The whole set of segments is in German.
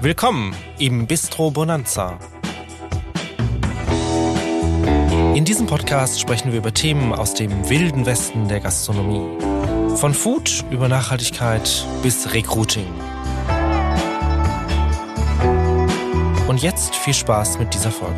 Willkommen im Bistro Bonanza. In diesem Podcast sprechen wir über Themen aus dem wilden Westen der Gastronomie. Von Food über Nachhaltigkeit bis Recruiting. Und jetzt viel Spaß mit dieser Folge.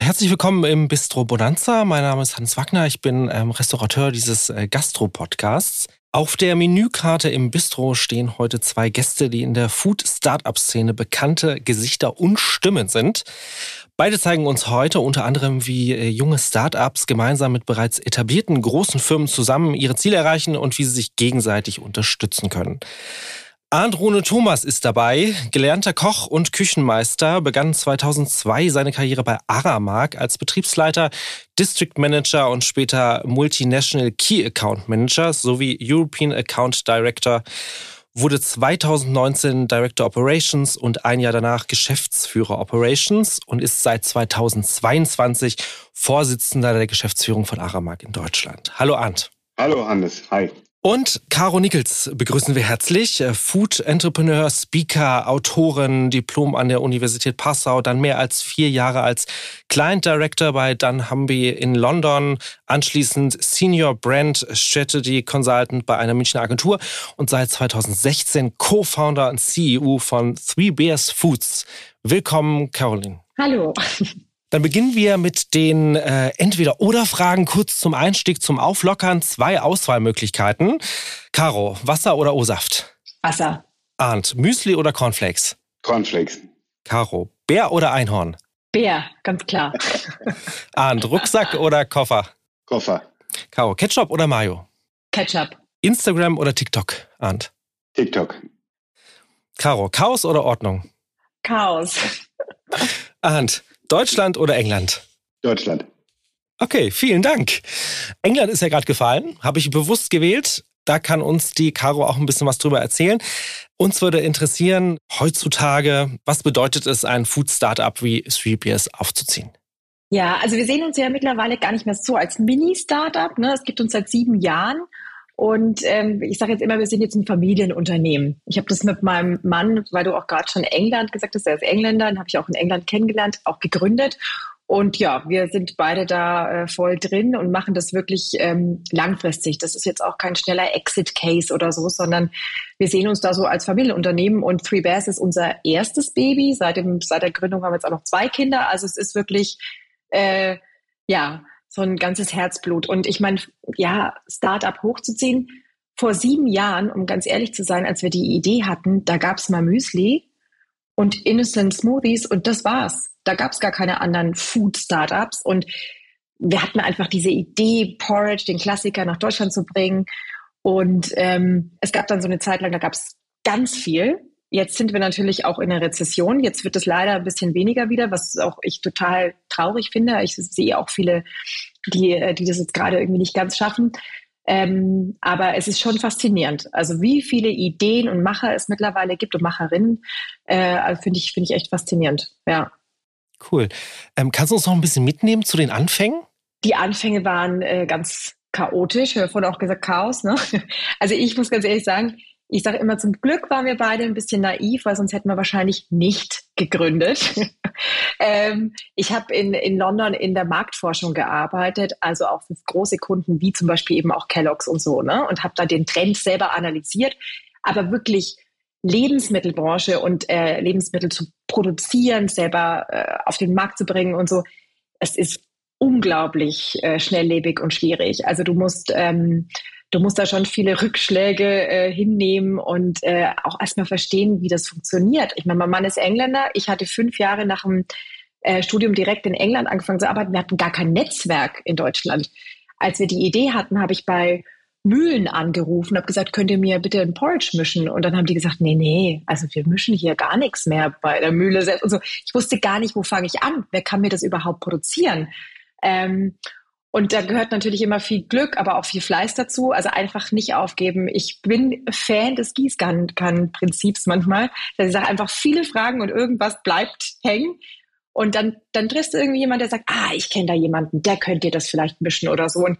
Herzlich willkommen im Bistro Bonanza. Mein Name ist Hans Wagner. Ich bin ähm, Restaurateur dieses äh, Gastro-Podcasts. Auf der Menükarte im Bistro stehen heute zwei Gäste, die in der Food-Startup-Szene bekannte Gesichter und Stimmen sind. Beide zeigen uns heute unter anderem, wie äh, junge Startups gemeinsam mit bereits etablierten großen Firmen zusammen ihre Ziele erreichen und wie sie sich gegenseitig unterstützen können. Arndt Rune Thomas ist dabei. Gelernter Koch und Küchenmeister, begann 2002 seine Karriere bei Aramark als Betriebsleiter, District Manager und später Multinational Key Account Manager sowie European Account Director wurde 2019 Director Operations und ein Jahr danach Geschäftsführer Operations und ist seit 2022 Vorsitzender der Geschäftsführung von Aramark in Deutschland. Hallo Arndt. Hallo Hannes, hi. Und Caro Nickels begrüßen wir herzlich. Food Entrepreneur, Speaker, Autorin, Diplom an der Universität Passau, dann mehr als vier Jahre als Client Director bei dunnhumby in London, anschließend Senior Brand Strategy Consultant bei einer Münchner Agentur und seit 2016 Co-Founder und CEO von Three Bears Foods. Willkommen, Caroline. Hallo. Dann beginnen wir mit den äh, Entweder-Oder-Fragen kurz zum Einstieg, zum Auflockern. Zwei Auswahlmöglichkeiten. Caro, Wasser oder O-Saft? Wasser. Arndt, Müsli oder Cornflakes? Cornflakes. Caro, Bär oder Einhorn? Bär, ganz klar. Arndt, Rucksack oder Koffer? Koffer. Caro, Ketchup oder Mayo? Ketchup. Instagram oder TikTok? Arndt. TikTok. Caro, Chaos oder Ordnung? Chaos. Arndt, Deutschland oder England? Deutschland. Okay, vielen Dank. England ist ja gerade gefallen, habe ich bewusst gewählt. Da kann uns die Caro auch ein bisschen was drüber erzählen. Uns würde interessieren, heutzutage, was bedeutet es, ein Food-Startup wie 3PS aufzuziehen? Ja, also wir sehen uns ja mittlerweile gar nicht mehr so als Mini-Startup. Ne? Es gibt uns seit sieben Jahren. Und ähm, ich sage jetzt immer, wir sind jetzt ein Familienunternehmen. Ich habe das mit meinem Mann, weil du auch gerade schon England gesagt hast, er ist Engländer, den habe ich auch in England kennengelernt, auch gegründet. Und ja, wir sind beide da äh, voll drin und machen das wirklich ähm, langfristig. Das ist jetzt auch kein schneller Exit-Case oder so, sondern wir sehen uns da so als Familienunternehmen und Three Bears ist unser erstes Baby. Seit, dem, seit der Gründung haben wir jetzt auch noch zwei Kinder. Also es ist wirklich, äh, ja, so ein ganzes Herzblut. Und ich meine, ja, Startup hochzuziehen, vor sieben Jahren, um ganz ehrlich zu sein, als wir die Idee hatten, da gab es mal Müsli und Innocent Smoothies und das war's. Da gab es gar keine anderen Food-Startups und wir hatten einfach diese Idee, Porridge, den Klassiker, nach Deutschland zu bringen. Und ähm, es gab dann so eine Zeit lang, da gab es ganz viel. Jetzt sind wir natürlich auch in der Rezession. Jetzt wird es leider ein bisschen weniger wieder, was auch ich total traurig finde. Ich sehe auch viele, die, äh, die das jetzt gerade irgendwie nicht ganz schaffen. Ähm, aber es ist schon faszinierend. Also wie viele Ideen und Macher es mittlerweile gibt und Macherinnen, äh, finde ich, finde ich echt faszinierend. Ja. Cool. Ähm, kannst du uns noch ein bisschen mitnehmen zu den Anfängen? Die Anfänge waren äh, ganz chaotisch. Ich habe vorhin auch gesagt Chaos. Ne? Also ich muss ganz ehrlich sagen, ich sage immer, zum Glück waren wir beide ein bisschen naiv, weil sonst hätten wir wahrscheinlich nicht gegründet. ähm, ich habe in, in London in der Marktforschung gearbeitet, also auch für große Kunden wie zum Beispiel eben auch Kellogg's und so, ne? Und habe da den Trend selber analysiert, aber wirklich Lebensmittelbranche und äh, Lebensmittel zu produzieren, selber äh, auf den Markt zu bringen und so. Es ist unglaublich äh, schnelllebig und schwierig. Also du musst ähm, du musst da schon viele Rückschläge äh, hinnehmen und äh, auch erstmal verstehen, wie das funktioniert. Ich meine, mein Mann ist Engländer. Ich hatte fünf Jahre nach dem äh, Studium direkt in England angefangen zu arbeiten. Wir hatten gar kein Netzwerk in Deutschland. Als wir die Idee hatten, habe ich bei Mühlen angerufen, habe gesagt, könnt ihr mir bitte ein Porridge mischen? Und dann haben die gesagt, nee, nee, also wir mischen hier gar nichts mehr bei der Mühle selbst. Und. Ich wusste gar nicht, wo fange ich an? Wer kann mir das überhaupt produzieren? Ähm, und da gehört natürlich immer viel Glück, aber auch viel Fleiß dazu. Also einfach nicht aufgeben. Ich bin Fan des Gießkannenprinzips manchmal. Dass ich sage einfach viele Fragen und irgendwas bleibt hängen. Und dann, dann triffst du irgendwie jemand, der sagt, ah, ich kenne da jemanden, der könnte dir das vielleicht mischen oder so. Und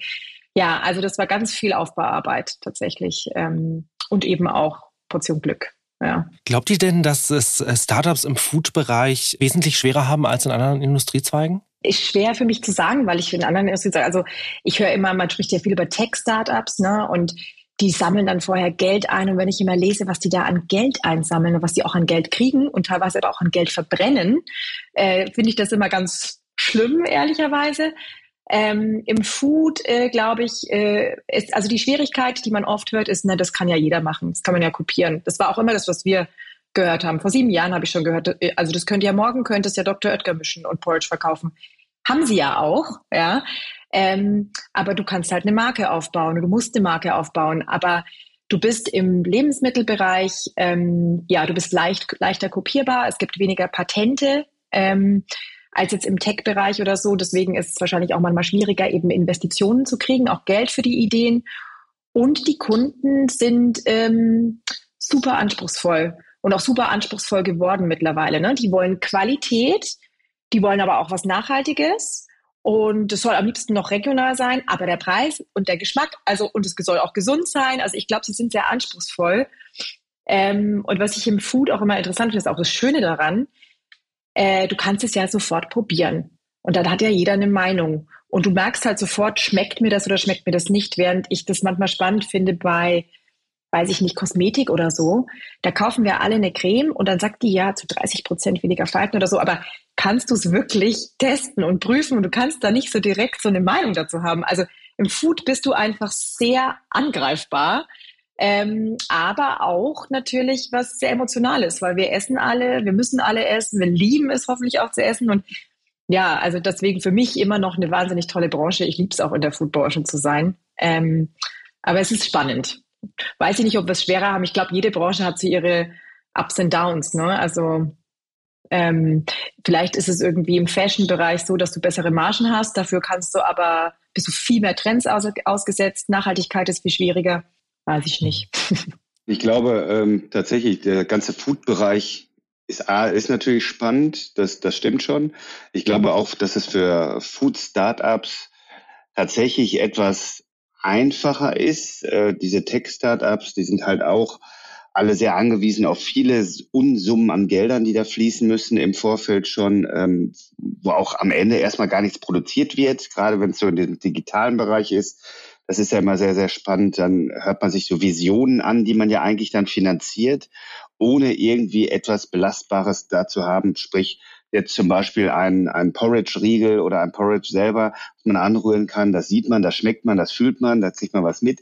ja, also das war ganz viel Aufbauarbeit tatsächlich. Ähm, und eben auch Portion Glück. Ja. Glaubt ihr denn, dass es äh, Startups im Food-Bereich wesentlich schwerer haben als in anderen Industriezweigen? Ist schwer für mich zu sagen, weil ich in anderen Industriezweigen, also ich höre immer, man spricht ja viel über Tech-Startups, ne? Und die sammeln dann vorher Geld ein. Und wenn ich immer lese, was die da an Geld einsammeln und was die auch an Geld kriegen und teilweise auch an Geld verbrennen, äh, finde ich das immer ganz schlimm, ehrlicherweise. Ähm, Im Food, äh, glaube ich, äh, ist, also die Schwierigkeit, die man oft hört, ist, na, das kann ja jeder machen, das kann man ja kopieren. Das war auch immer das, was wir gehört haben. Vor sieben Jahren habe ich schon gehört, äh, also das könnt ihr morgen, könnt es ja Dr. Oetker mischen und Porridge verkaufen. Haben sie ja auch, ja. Ähm, aber du kannst halt eine Marke aufbauen du musst eine Marke aufbauen. Aber du bist im Lebensmittelbereich, ähm, ja, du bist leicht, leichter kopierbar. Es gibt weniger Patente. Ähm, als jetzt im Tech-Bereich oder so. Deswegen ist es wahrscheinlich auch manchmal schwieriger, eben Investitionen zu kriegen, auch Geld für die Ideen. Und die Kunden sind ähm, super anspruchsvoll und auch super anspruchsvoll geworden mittlerweile. Ne? Die wollen Qualität, die wollen aber auch was Nachhaltiges. Und es soll am liebsten noch regional sein, aber der Preis und der Geschmack, also und es soll auch gesund sein. Also ich glaube, sie sind sehr anspruchsvoll. Ähm, und was ich im Food auch immer interessant finde, ist auch das Schöne daran, äh, du kannst es ja sofort probieren. Und dann hat ja jeder eine Meinung. Und du merkst halt sofort, schmeckt mir das oder schmeckt mir das nicht, während ich das manchmal spannend finde bei, weiß ich nicht, Kosmetik oder so. Da kaufen wir alle eine Creme und dann sagt die ja zu 30 Prozent weniger Falten oder so. Aber kannst du es wirklich testen und prüfen und du kannst da nicht so direkt so eine Meinung dazu haben. Also im Food bist du einfach sehr angreifbar ähm, aber auch natürlich was sehr Emotionales, weil wir essen alle, wir müssen alle essen, wir lieben es hoffentlich auch zu essen und ja, also deswegen für mich immer noch eine wahnsinnig tolle Branche. Ich liebe es auch in der Foodbranche zu sein. Ähm, aber es ist spannend. Weiß ich nicht, ob wir es schwerer haben. Ich glaube, jede Branche hat so ihre Ups und Downs. Ne? Also ähm, vielleicht ist es irgendwie im Fashion-Bereich so, dass du bessere Margen hast. Dafür kannst du aber bist du viel mehr Trends aus, ausgesetzt. Nachhaltigkeit ist viel schwieriger. Weiß ich nicht. Ich glaube ähm, tatsächlich, der ganze Food-Bereich ist, ist natürlich spannend, das, das stimmt schon. Ich glaube auch, dass es für Food-Startups tatsächlich etwas einfacher ist. Äh, diese Tech-Startups, die sind halt auch alle sehr angewiesen auf viele Unsummen an Geldern, die da fließen müssen im Vorfeld schon, ähm, wo auch am Ende erstmal gar nichts produziert wird, gerade wenn es so in dem digitalen Bereich ist. Das ist ja immer sehr, sehr spannend. Dann hört man sich so Visionen an, die man ja eigentlich dann finanziert, ohne irgendwie etwas Belastbares dazu haben. Sprich, jetzt zum Beispiel ein, ein Porridge-Riegel oder ein Porridge selber, was man anrühren kann. Das sieht man, das schmeckt man, das fühlt man, da kriegt man was mit.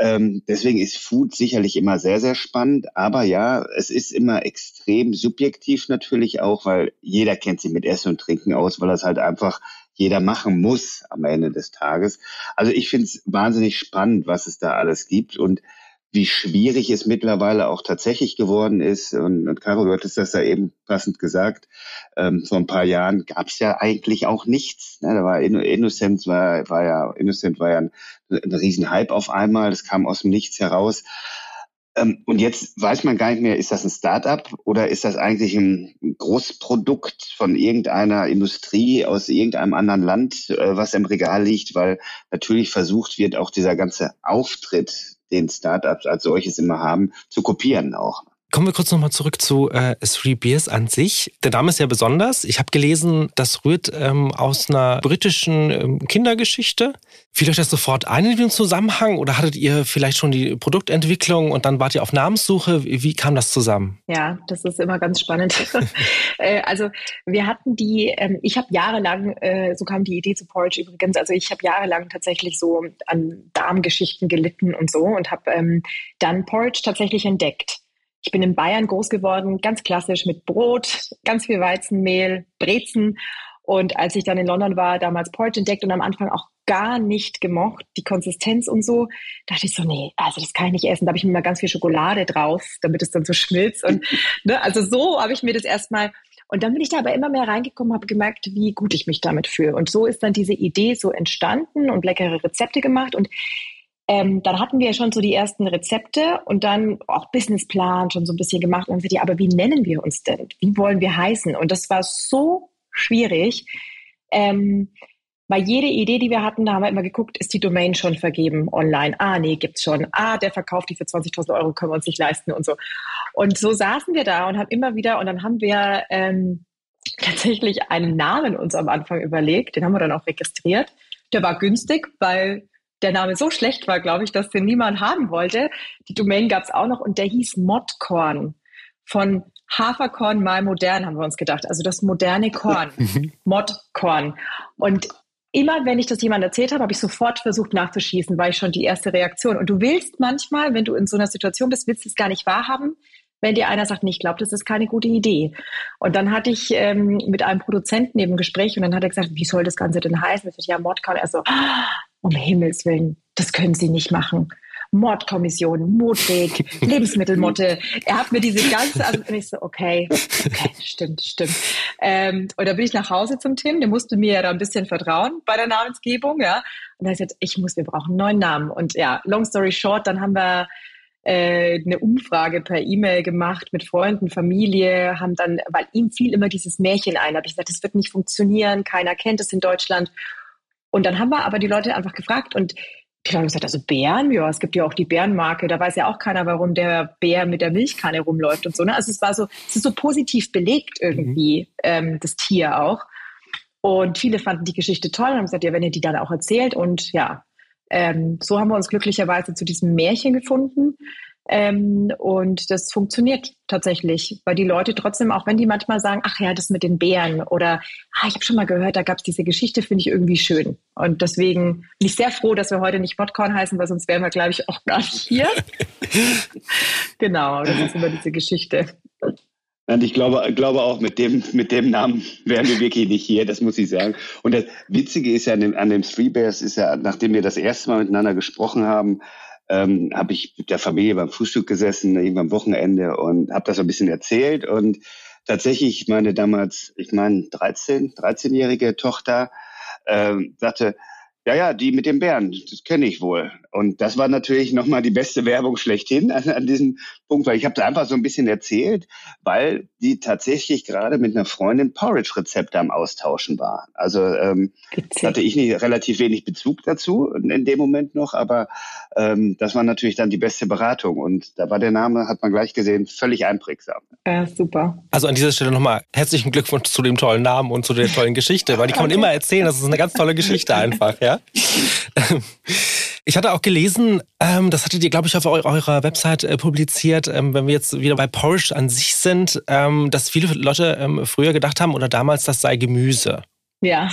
Ähm, deswegen ist Food sicherlich immer sehr, sehr spannend. Aber ja, es ist immer extrem subjektiv natürlich auch, weil jeder kennt sich mit Essen und Trinken aus, weil das halt einfach jeder machen muss am Ende des Tages. Also ich finde es wahnsinnig spannend, was es da alles gibt und wie schwierig es mittlerweile auch tatsächlich geworden ist. Und, und Caro, du hattest das ja eben passend gesagt. Ähm, vor ein paar Jahren gab es ja eigentlich auch nichts. Ne? Da war Innocent war, war ja Innocent war ja ein, ein Riesenhype auf einmal. Das kam aus dem Nichts heraus. Ähm, und jetzt weiß man gar nicht mehr, ist das ein Startup oder ist das eigentlich ein Großprodukt von irgendeiner Industrie aus irgendeinem anderen Land, äh, was im Regal liegt, weil natürlich versucht wird, auch dieser ganze Auftritt, den Startups als solches immer haben, zu kopieren auch. Kommen wir kurz nochmal zurück zu äh, Three Beers an sich. Der Name ist ja besonders. Ich habe gelesen, das rührt ähm, aus einer britischen ähm, Kindergeschichte. Fiel euch das sofort ein in den Zusammenhang oder hattet ihr vielleicht schon die Produktentwicklung und dann wart ihr auf Namenssuche? Wie, wie kam das zusammen? Ja, das ist immer ganz spannend. äh, also wir hatten die, ähm, ich habe jahrelang, äh, so kam die Idee zu Porridge übrigens, also ich habe jahrelang tatsächlich so an Darmgeschichten gelitten und so und habe ähm, dann Porridge tatsächlich entdeckt. Ich bin in Bayern groß geworden, ganz klassisch mit Brot, ganz viel Weizenmehl, Brezen. Und als ich dann in London war, damals Porridge entdeckt und am Anfang auch gar nicht gemocht, die Konsistenz und so, dachte ich so, nee, also das kann ich nicht essen. Da habe ich mir mal ganz viel Schokolade drauf, damit es dann so schmilzt. Und ne, also so habe ich mir das erstmal. Und dann bin ich da aber immer mehr reingekommen, habe gemerkt, wie gut ich mich damit fühle. Und so ist dann diese Idee so entstanden und leckere Rezepte gemacht. Und ähm, dann hatten wir schon so die ersten Rezepte und dann auch Businessplan schon so ein bisschen gemacht. Und dann sind aber wie nennen wir uns denn? Wie wollen wir heißen? Und das war so schwierig. Ähm, bei jeder Idee, die wir hatten, da haben wir immer geguckt, ist die Domain schon vergeben online? Ah, nee, gibt's schon. Ah, der verkauft die für 20.000 Euro, können wir uns nicht leisten und so. Und so saßen wir da und haben immer wieder, und dann haben wir ähm, tatsächlich einen Namen uns am Anfang überlegt, den haben wir dann auch registriert. Der war günstig, weil der Name so schlecht war, glaube ich, dass den niemand haben wollte. Die Domain gab's auch noch und der hieß Modcorn von Haferkorn mal modern, haben wir uns gedacht. Also das moderne Korn, Modkorn. Und immer wenn ich das jemandem erzählt habe, habe ich sofort versucht nachzuschießen, war ich schon die erste Reaktion. Und du willst manchmal, wenn du in so einer Situation bist, willst du es gar nicht wahrhaben, wenn dir einer sagt, nee, ich glaube, das ist keine gute Idee. Und dann hatte ich ähm, mit einem Produzenten eben ein Gespräch und dann hat er gesagt, wie soll das Ganze denn heißen? Ich sagte, ja, Mordkorn. Er so, ah, um Himmels Willen, das können Sie nicht machen. Mordkommission, Modweg, Lebensmittelmotte. Er hat mir diese ganze, also und ich so, okay, okay, stimmt, stimmt. Ähm, und da bin ich nach Hause zum Tim, der musste mir ja da ein bisschen vertrauen bei der Namensgebung, ja. Und er hat gesagt, ich muss, wir brauchen einen neuen Namen. Und ja, long story short, dann haben wir äh, eine Umfrage per E-Mail gemacht mit Freunden, Familie, haben dann, weil ihm fiel immer dieses Märchen ein, habe ich gesagt, das wird nicht funktionieren, keiner kennt es in Deutschland. Und dann haben wir aber die Leute einfach gefragt und die haben gesagt, also Bären, ja, es gibt ja auch die Bärenmarke, da weiß ja auch keiner, warum der Bär mit der Milchkanne rumläuft und so. Ne? Also es war so, es ist so positiv belegt irgendwie, mhm. ähm, das Tier auch. Und viele fanden die Geschichte toll und haben gesagt, ja, wenn ihr die dann auch erzählt. Und ja, ähm, so haben wir uns glücklicherweise zu diesem Märchen gefunden. Ähm, und das funktioniert tatsächlich, weil die Leute trotzdem, auch wenn die manchmal sagen, ach ja, das mit den Bären oder ah, ich habe schon mal gehört, da gab es diese Geschichte, finde ich irgendwie schön. Und deswegen bin ich sehr froh, dass wir heute nicht Modcorn heißen, weil sonst wären wir, glaube ich, auch gar nicht hier. genau, das ist immer diese Geschichte. Und ich glaube, glaube auch, mit dem, mit dem Namen wären wir wirklich nicht hier, das muss ich sagen. Und das Witzige ist ja an dem, an dem Three Bears, ist ja, nachdem wir das erste Mal miteinander gesprochen haben, ähm, habe ich mit der Familie beim Frühstück gesessen, irgendwann am Wochenende und habe das ein bisschen erzählt. Und tatsächlich, meine damals, ich meine 13, 13-jährige Tochter ähm, sagte, ja, ja, die mit dem Bären, das kenne ich wohl. Und das war natürlich nochmal die beste Werbung schlechthin an, an diesem Punkt, weil ich habe da einfach so ein bisschen erzählt, weil die tatsächlich gerade mit einer Freundin Porridge-Rezepte am Austauschen war. Also ähm, hatte ich nicht, relativ wenig Bezug dazu in dem Moment noch, aber ähm, das war natürlich dann die beste Beratung. Und da war der Name, hat man gleich gesehen, völlig einprägsam. Ja, super. Also an dieser Stelle nochmal herzlichen Glückwunsch zu dem tollen Namen und zu der tollen Geschichte, weil die kann man immer erzählen. Das ist eine ganz tolle Geschichte einfach, ja. Ich hatte auch gelesen, ähm, das hattet ihr, glaube ich, auf eurer Website äh, publiziert, ähm, wenn wir jetzt wieder bei Porridge an sich sind, ähm, dass viele Leute ähm, früher gedacht haben oder damals, das sei Gemüse. Ja,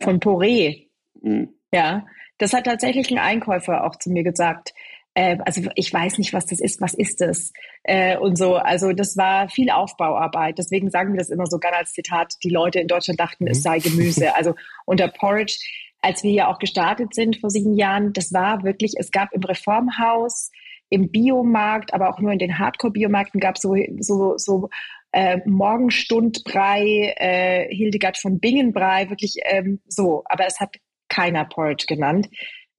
von Poré. Mhm. Ja, das hat tatsächlich ein Einkäufer auch zu mir gesagt. Äh, also ich weiß nicht, was das ist, was ist das? Äh, und so, also das war viel Aufbauarbeit. Deswegen sagen wir das immer so gerne als Zitat, die Leute in Deutschland dachten, mhm. es sei Gemüse. Also unter Porridge als wir ja auch gestartet sind vor sieben Jahren, das war wirklich, es gab im Reformhaus, im Biomarkt, aber auch nur in den Hardcore-Biomärkten gab es so, so, so äh, Morgenstundbrei, äh, Hildegard von Bingenbrei, wirklich ähm, so. Aber es hat keiner Porridge genannt.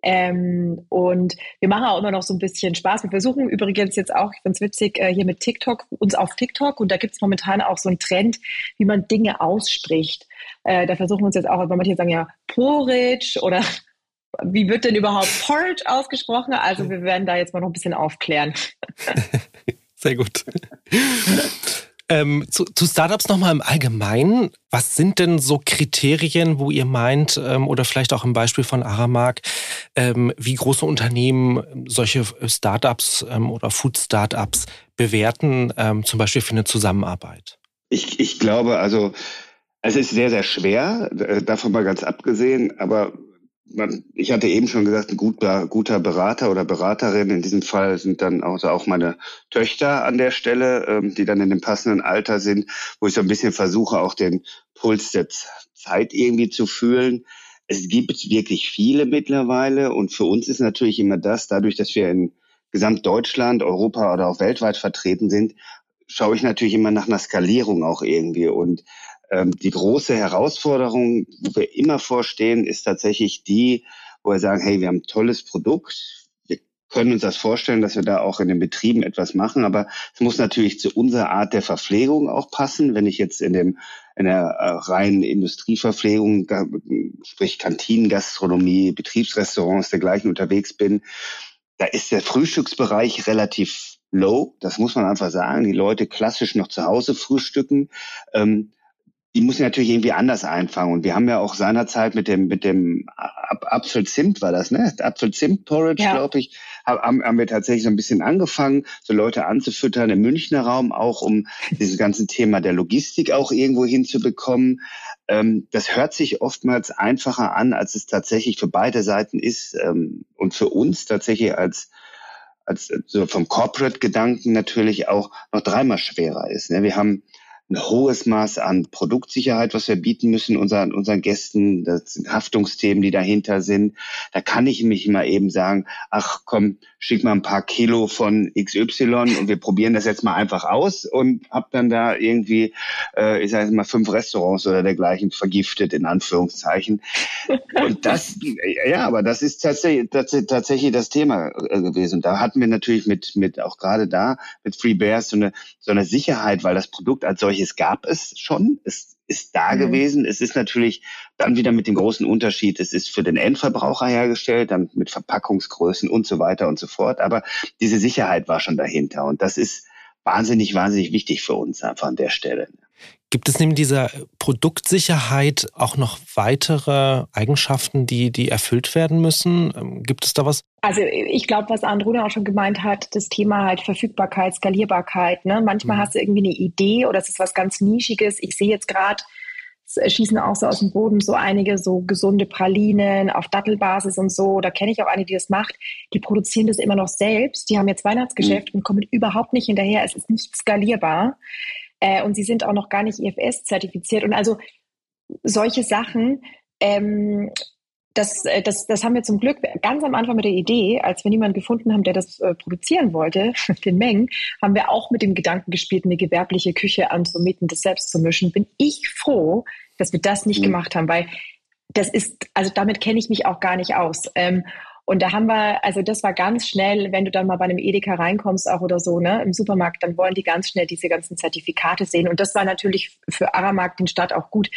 Ähm, und wir machen auch immer noch so ein bisschen Spaß. Wir versuchen übrigens jetzt auch, ich finde es witzig, äh, hier mit TikTok, uns auf TikTok und da gibt es momentan auch so einen Trend, wie man Dinge ausspricht. Äh, da versuchen wir uns jetzt auch, wenn man hier sagen, ja, Porridge oder wie wird denn überhaupt Porridge ausgesprochen? Also wir werden da jetzt mal noch ein bisschen aufklären. Sehr gut. Ähm, zu, zu Startups nochmal im Allgemeinen. Was sind denn so Kriterien, wo ihr meint, ähm, oder vielleicht auch im Beispiel von Aramark, ähm, wie große Unternehmen solche Startups ähm, oder Food-Startups bewerten, ähm, zum Beispiel für eine Zusammenarbeit? Ich, ich glaube, also es ist sehr, sehr schwer, davon mal ganz abgesehen, aber man, ich hatte eben schon gesagt, ein guter, guter Berater oder Beraterin, in diesem Fall sind dann auch, auch meine Töchter an der Stelle, ähm, die dann in dem passenden Alter sind, wo ich so ein bisschen versuche, auch den Puls der Zeit irgendwie zu fühlen. Es gibt wirklich viele mittlerweile und für uns ist natürlich immer das, dadurch, dass wir in Gesamtdeutschland, Europa oder auch weltweit vertreten sind, schaue ich natürlich immer nach einer Skalierung auch irgendwie und die große Herausforderung, wo wir immer vorstehen, ist tatsächlich die, wo wir sagen, hey, wir haben ein tolles Produkt, wir können uns das vorstellen, dass wir da auch in den Betrieben etwas machen. Aber es muss natürlich zu unserer Art der Verpflegung auch passen. Wenn ich jetzt in dem in der äh, reinen Industrieverpflegung, sprich Kantinen, Gastronomie, Betriebsrestaurants dergleichen unterwegs bin, da ist der Frühstücksbereich relativ low. Das muss man einfach sagen. Die Leute klassisch noch zu Hause frühstücken. Ähm, die muss ich natürlich irgendwie anders einfangen. Und wir haben ja auch seinerzeit mit dem, mit dem Apfelzimt war das, ne? Apfelzimt-Porridge, ja. glaube ich, haben, haben wir tatsächlich so ein bisschen angefangen, so Leute anzufüttern im Münchner Raum, auch um dieses ganze Thema der Logistik auch irgendwo hinzubekommen. Ähm, das hört sich oftmals einfacher an, als es tatsächlich für beide Seiten ist ähm, und für uns tatsächlich als als so vom Corporate-Gedanken natürlich auch noch dreimal schwerer ist. Ne? Wir haben ein hohes Maß an Produktsicherheit, was wir bieten müssen unseren, unseren Gästen. Das sind Haftungsthemen, die dahinter sind. Da kann ich mich mal eben sagen, ach komm, schick mal ein paar Kilo von XY und wir probieren das jetzt mal einfach aus und hab dann da irgendwie, äh, ich sage mal, fünf Restaurants oder dergleichen vergiftet, in Anführungszeichen. Und das, ja, aber das ist tatsächlich, tatsächlich das Thema äh, gewesen. Und da hatten wir natürlich mit, mit auch gerade da, mit Free Bears so eine, so eine Sicherheit, weil das Produkt als solches solches gab es schon. Es ist da mhm. gewesen. Es ist natürlich dann wieder mit dem großen Unterschied, es ist für den Endverbraucher hergestellt, dann mit Verpackungsgrößen und so weiter und so fort. Aber diese Sicherheit war schon dahinter. Und das ist wahnsinnig, wahnsinnig wichtig für uns einfach an der Stelle. Gibt es neben dieser Produktsicherheit auch noch weitere Eigenschaften, die, die erfüllt werden müssen? Ähm, gibt es da was? Also ich glaube, was Andruna auch schon gemeint hat, das Thema halt Verfügbarkeit, Skalierbarkeit. Ne? Manchmal mhm. hast du irgendwie eine Idee oder es ist was ganz Nischiges. Ich sehe jetzt gerade, es schießen auch so aus dem Boden so einige so gesunde Pralinen auf Dattelbasis und so. Da kenne ich auch eine, die das macht. Die produzieren das immer noch selbst. Die haben jetzt Weihnachtsgeschäft mhm. und kommen überhaupt nicht hinterher. Es ist nicht skalierbar. Äh, und sie sind auch noch gar nicht IFS zertifiziert. Und also solche Sachen, ähm, das, äh, das, das haben wir zum Glück ganz am Anfang mit der Idee, als wir niemanden gefunden haben, der das äh, produzieren wollte, den Mengen, haben wir auch mit dem Gedanken gespielt, eine gewerbliche Küche anzumieten, das selbst zu mischen. Bin ich froh, dass wir das nicht mhm. gemacht haben, weil das ist, also damit kenne ich mich auch gar nicht aus. Ähm, und da haben wir, also das war ganz schnell, wenn du dann mal bei einem Edeka reinkommst auch oder so, ne, im Supermarkt, dann wollen die ganz schnell diese ganzen Zertifikate sehen. Und das war natürlich für Aramark, den Stadt, auch gut,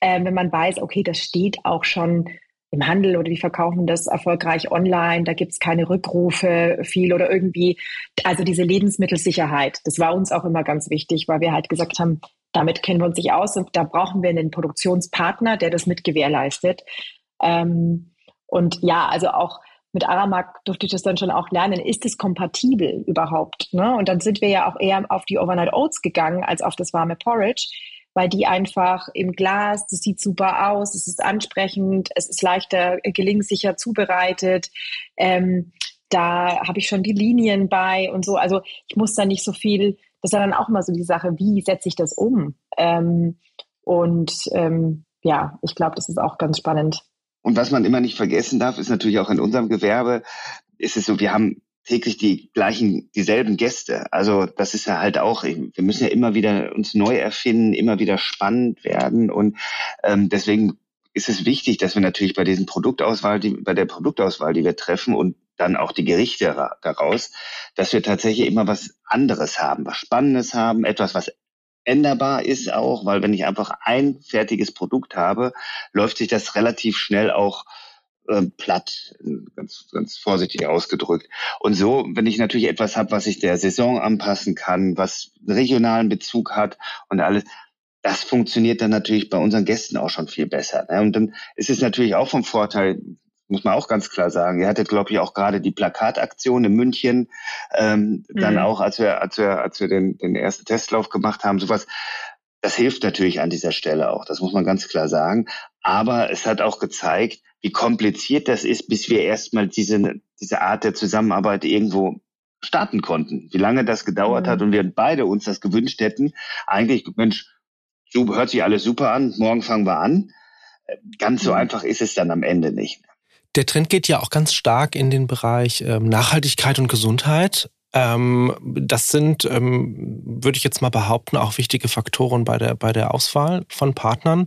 äh, wenn man weiß, okay, das steht auch schon im Handel oder die verkaufen das erfolgreich online, da gibt's keine Rückrufe viel oder irgendwie, also diese Lebensmittelsicherheit, das war uns auch immer ganz wichtig, weil wir halt gesagt haben, damit kennen wir uns nicht aus und da brauchen wir einen Produktionspartner, der das mit gewährleistet. Ähm, und ja, also auch mit Aramak durfte ich das dann schon auch lernen. Ist es kompatibel überhaupt? Ne? Und dann sind wir ja auch eher auf die Overnight Oats gegangen als auf das warme Porridge, weil die einfach im Glas, das sieht super aus, es ist ansprechend, es ist leichter gelingsicher zubereitet. Ähm, da habe ich schon die Linien bei und so. Also ich muss da nicht so viel, das ist dann auch mal so die Sache, wie setze ich das um? Ähm, und ähm, ja, ich glaube, das ist auch ganz spannend. Und was man immer nicht vergessen darf, ist natürlich auch in unserem Gewerbe, ist es so, wir haben täglich die gleichen, dieselben Gäste. Also das ist ja halt auch, wir müssen ja immer wieder uns neu erfinden, immer wieder spannend werden. Und ähm, deswegen ist es wichtig, dass wir natürlich bei diesen Produktauswahl, die, bei der Produktauswahl, die wir treffen und dann auch die Gerichte daraus, dass wir tatsächlich immer was anderes haben, was Spannendes haben, etwas, was änderbar ist auch, weil wenn ich einfach ein fertiges Produkt habe, läuft sich das relativ schnell auch äh, platt, ganz, ganz vorsichtig ausgedrückt. Und so, wenn ich natürlich etwas habe, was ich der Saison anpassen kann, was regionalen Bezug hat und alles, das funktioniert dann natürlich bei unseren Gästen auch schon viel besser. Ne? Und dann ist es natürlich auch vom Vorteil, muss man auch ganz klar sagen. Ihr hattet, glaube ich, auch gerade die Plakataktion in München, ähm, mhm. dann auch, als wir, als wir, als wir den, den ersten Testlauf gemacht haben, sowas. Das hilft natürlich an dieser Stelle auch. Das muss man ganz klar sagen. Aber es hat auch gezeigt, wie kompliziert das ist, bis wir erstmal diese, diese Art der Zusammenarbeit irgendwo starten konnten. Wie lange das gedauert mhm. hat und wir beide uns das gewünscht hätten. Eigentlich, Mensch, so hört sich alles super an, morgen fangen wir an. Ganz so mhm. einfach ist es dann am Ende nicht. Der Trend geht ja auch ganz stark in den Bereich ähm, Nachhaltigkeit und Gesundheit. Ähm, das sind, ähm, würde ich jetzt mal behaupten, auch wichtige Faktoren bei der, bei der Auswahl von Partnern.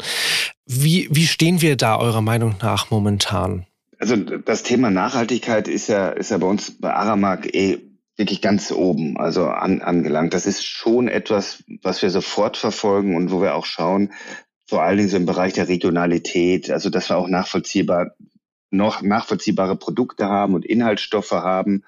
Wie, wie stehen wir da eurer Meinung nach momentan? Also das Thema Nachhaltigkeit ist ja, ist ja bei uns bei Aramark eh wirklich ganz oben, also an, angelangt. Das ist schon etwas, was wir sofort verfolgen und wo wir auch schauen, vor allen Dingen so im Bereich der Regionalität, also dass wir auch nachvollziehbar noch nachvollziehbare Produkte haben und Inhaltsstoffe haben.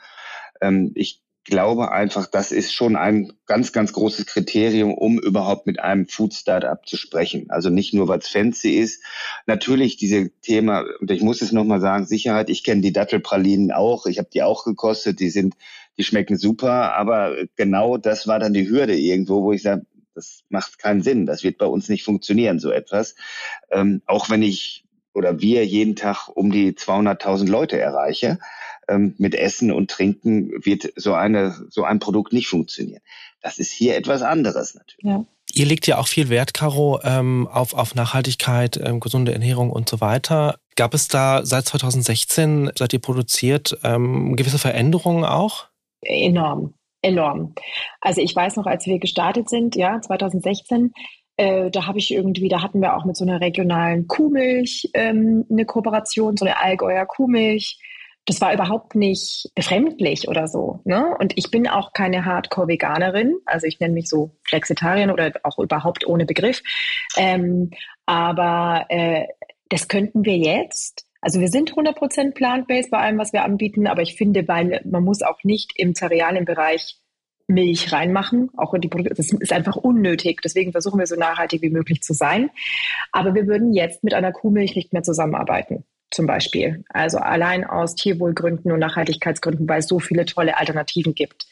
Ähm, ich glaube einfach, das ist schon ein ganz, ganz großes Kriterium, um überhaupt mit einem Food Startup zu sprechen. Also nicht nur, was fancy ist. Natürlich diese Thema, und ich muss es nochmal sagen, Sicherheit, ich kenne die Dattelpralinen auch, ich habe die auch gekostet, die sind, die schmecken super, aber genau das war dann die Hürde irgendwo, wo ich sage, das macht keinen Sinn, das wird bei uns nicht funktionieren, so etwas. Ähm, auch wenn ich oder wir jeden Tag um die 200.000 Leute erreiche, ähm, mit Essen und Trinken wird so eine, so ein Produkt nicht funktionieren. Das ist hier etwas anderes natürlich. Ja. Ihr legt ja auch viel Wert, Caro, ähm, auf, auf Nachhaltigkeit, ähm, gesunde Ernährung und so weiter. Gab es da seit 2016, seit ihr produziert, ähm, gewisse Veränderungen auch? Enorm, enorm. Also ich weiß noch, als wir gestartet sind, ja, 2016, äh, da habe ich irgendwie, da hatten wir auch mit so einer regionalen Kuhmilch ähm, eine Kooperation, so eine Allgäuer Kuhmilch das war überhaupt nicht befremdlich oder so. Ne? Und ich bin auch keine Hardcore-Veganerin. Also ich nenne mich so Flexitarien oder auch überhaupt ohne Begriff. Ähm, aber äh, das könnten wir jetzt. Also wir sind 100% plant-based bei allem, was wir anbieten. Aber ich finde, weil man muss auch nicht im Cerealienbereich Milch reinmachen, auch in die Produkte. Das ist einfach unnötig. Deswegen versuchen wir so nachhaltig wie möglich zu sein. Aber wir würden jetzt mit einer Kuhmilch nicht mehr zusammenarbeiten zum Beispiel. Also allein aus Tierwohlgründen und Nachhaltigkeitsgründen, weil es so viele tolle Alternativen gibt.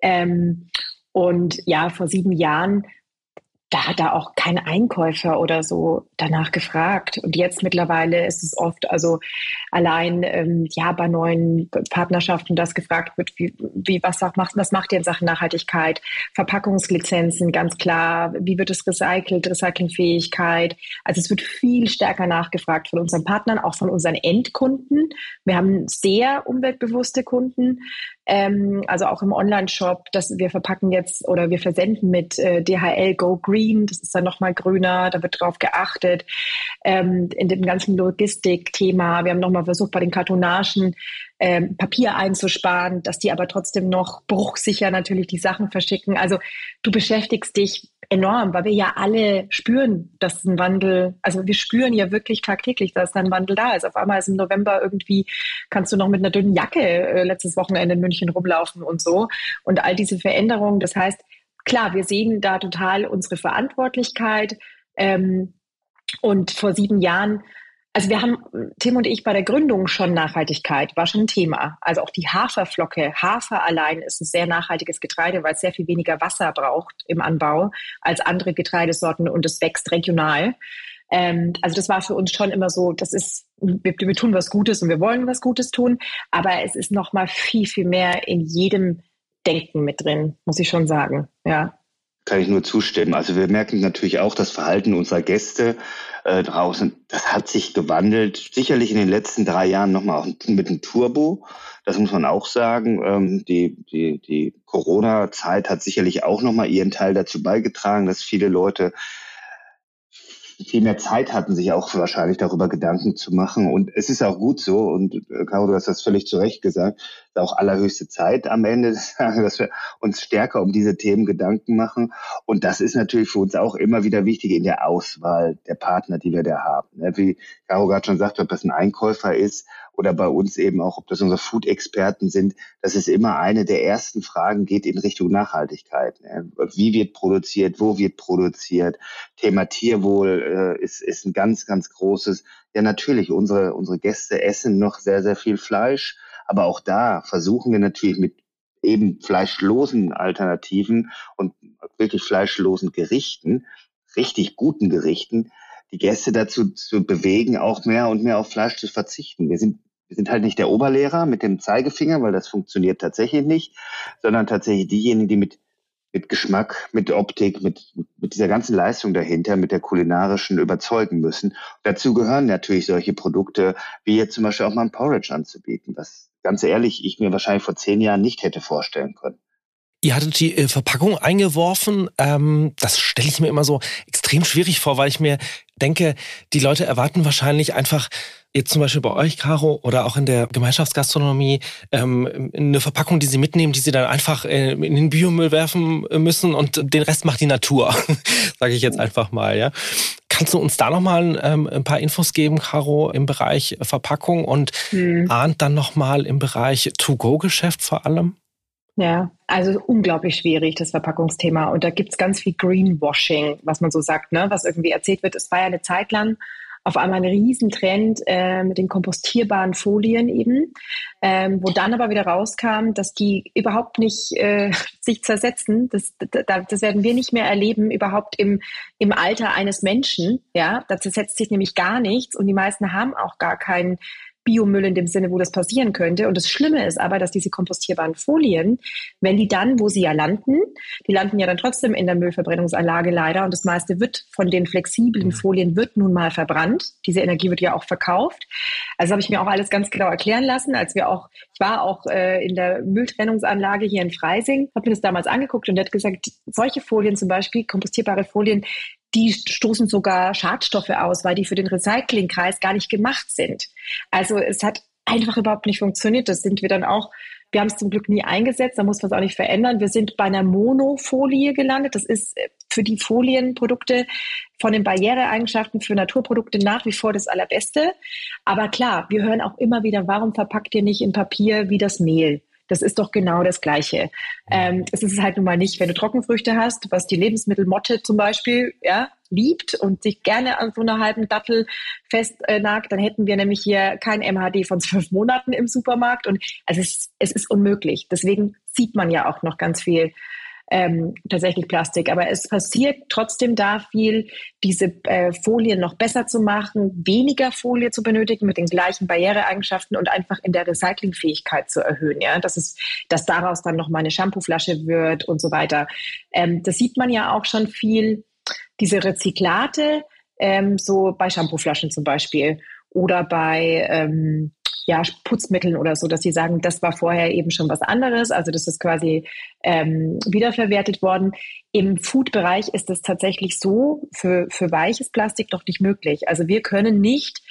Ähm, und ja, vor sieben Jahren da hat da auch kein Einkäufer oder so danach gefragt. Und jetzt mittlerweile ist es oft, also allein ähm, ja bei neuen Partnerschaften, das gefragt wird, wie, wie was macht, was macht ihr in Sachen Nachhaltigkeit? Verpackungslizenzen, ganz klar. Wie wird es recycelt? Recyclingfähigkeit. Also es wird viel stärker nachgefragt von unseren Partnern, auch von unseren Endkunden. Wir haben sehr umweltbewusste Kunden. Ähm, also auch im Online-Shop, dass wir verpacken jetzt oder wir versenden mit äh, DHL Go Green, das ist dann nochmal grüner, da wird drauf geachtet. Ähm, in dem ganzen Logistik-Thema, wir haben nochmal versucht, bei den Kartonagen ähm, Papier einzusparen, dass die aber trotzdem noch bruchsicher natürlich die Sachen verschicken. Also du beschäftigst dich enorm, weil wir ja alle spüren, dass ein Wandel, also wir spüren ja wirklich tagtäglich, dass da ein Wandel da ist. Auf einmal ist im November irgendwie, kannst du noch mit einer dünnen Jacke äh, letztes Wochenende in München rumlaufen und so. Und all diese Veränderungen. Das heißt, klar, wir sehen da total unsere Verantwortlichkeit. Ähm, und vor sieben Jahren also wir haben, Tim und ich, bei der Gründung schon Nachhaltigkeit, war schon ein Thema. Also auch die Haferflocke, Hafer allein ist ein sehr nachhaltiges Getreide, weil es sehr viel weniger Wasser braucht im Anbau als andere Getreidesorten und es wächst regional. Ähm, also das war für uns schon immer so, das ist, wir, wir tun was Gutes und wir wollen was Gutes tun, aber es ist noch mal viel, viel mehr in jedem Denken mit drin, muss ich schon sagen, ja. Kann ich nur zustimmen. Also wir merken natürlich auch das Verhalten unserer Gäste äh, draußen. Das hat sich gewandelt. Sicherlich in den letzten drei Jahren nochmal mit dem Turbo. Das muss man auch sagen. Ähm, die die, die Corona-Zeit hat sicherlich auch nochmal ihren Teil dazu beigetragen, dass viele Leute viel mehr Zeit hatten, sich auch wahrscheinlich darüber Gedanken zu machen. Und es ist auch gut so, und äh, Caro, du hast das völlig zu Recht gesagt, ist auch allerhöchste Zeit am Ende dass wir uns stärker um diese Themen Gedanken machen. Und das ist natürlich für uns auch immer wieder wichtig in der Auswahl der Partner, die wir da haben. Ne, wie Caro gerade schon sagt, ob das ein Einkäufer ist oder bei uns eben auch, ob das unsere Food-Experten sind, dass es immer eine der ersten Fragen geht in Richtung Nachhaltigkeit. Ne? Wie wird produziert, wo wird produziert? Thema Tierwohl äh, ist, ist ein ganz, ganz großes. Ja, natürlich, unsere, unsere Gäste essen noch sehr, sehr viel Fleisch, aber auch da versuchen wir natürlich mit eben fleischlosen Alternativen und wirklich fleischlosen Gerichten, richtig guten Gerichten, die Gäste dazu zu bewegen, auch mehr und mehr auf Fleisch zu verzichten. Wir sind wir sind halt nicht der Oberlehrer mit dem Zeigefinger, weil das funktioniert tatsächlich nicht, sondern tatsächlich diejenigen, die mit, mit Geschmack, mit Optik, mit, mit dieser ganzen Leistung dahinter, mit der kulinarischen überzeugen müssen. Dazu gehören natürlich solche Produkte, wie jetzt zum Beispiel auch mal ein Porridge anzubieten, was ganz ehrlich ich mir wahrscheinlich vor zehn Jahren nicht hätte vorstellen können. Ihr hattet die äh, Verpackung eingeworfen. Ähm, das stelle ich mir immer so extrem schwierig vor, weil ich mir denke, die Leute erwarten wahrscheinlich einfach jetzt zum Beispiel bei euch, Caro, oder auch in der Gemeinschaftsgastronomie, ähm, eine Verpackung, die Sie mitnehmen, die Sie dann einfach äh, in den Biomüll werfen müssen und den Rest macht die Natur, sage ich jetzt einfach mal. Ja. Kannst du uns da nochmal ähm, ein paar Infos geben, Caro, im Bereich Verpackung und hm. ahnt dann nochmal im Bereich To-Go-Geschäft vor allem? Ja, also unglaublich schwierig, das Verpackungsthema. Und da gibt es ganz viel Greenwashing, was man so sagt, ne? was irgendwie erzählt wird. Es war ja eine Zeit lang auf einmal ein Riesentrend äh, mit den kompostierbaren Folien eben, ähm, wo dann aber wieder rauskam, dass die überhaupt nicht äh, sich zersetzen. Das, das, das werden wir nicht mehr erleben, überhaupt im, im Alter eines Menschen. Ja, da zersetzt sich nämlich gar nichts und die meisten haben auch gar keinen Biomüll in dem Sinne, wo das passieren könnte. Und das Schlimme ist aber, dass diese kompostierbaren Folien, wenn die dann, wo sie ja landen, die landen ja dann trotzdem in der Müllverbrennungsanlage leider und das meiste wird von den flexiblen. Folien wird nun mal verbrannt. Diese Energie wird ja auch verkauft. Also habe ich mir auch alles ganz genau erklären lassen, als wir auch, ich war auch äh, in der Mülltrennungsanlage hier in Freising, habe mir das damals angeguckt und der hat gesagt, solche Folien zum Beispiel, kompostierbare Folien, die stoßen sogar Schadstoffe aus, weil die für den Recyclingkreis gar nicht gemacht sind. Also es hat einfach überhaupt nicht funktioniert. Das sind wir dann auch, wir haben es zum Glück nie eingesetzt, da muss man es auch nicht verändern. Wir sind bei einer Monofolie gelandet. Das ist äh, für die Folienprodukte von den Barriereeigenschaften für Naturprodukte nach wie vor das Allerbeste. Aber klar, wir hören auch immer wieder, warum verpackt ihr nicht in Papier wie das Mehl? Das ist doch genau das Gleiche. Ähm, es ist halt nun mal nicht, wenn du Trockenfrüchte hast, was die Lebensmittelmotte zum Beispiel ja, liebt und sich gerne an so einer halben Dattel festnagt, dann hätten wir nämlich hier kein MHD von zwölf Monaten im Supermarkt. Und also es, es ist unmöglich. Deswegen sieht man ja auch noch ganz viel ähm, tatsächlich Plastik. Aber es passiert trotzdem da viel, diese äh, Folien noch besser zu machen, weniger Folie zu benötigen mit den gleichen Barriereeigenschaften und einfach in der Recyclingfähigkeit zu erhöhen. Ja, dass es, dass daraus dann noch mal eine Shampooflasche wird und so weiter. Ähm, das sieht man ja auch schon viel. Diese Rezyklate, ähm, so bei Shampooflaschen zum Beispiel oder bei ähm, ja, Putzmitteln oder so, dass sie sagen, das war vorher eben schon was anderes. Also das ist quasi ähm, wiederverwertet worden. Im Food-Bereich ist es tatsächlich so für, für weiches Plastik doch nicht möglich. Also wir können nicht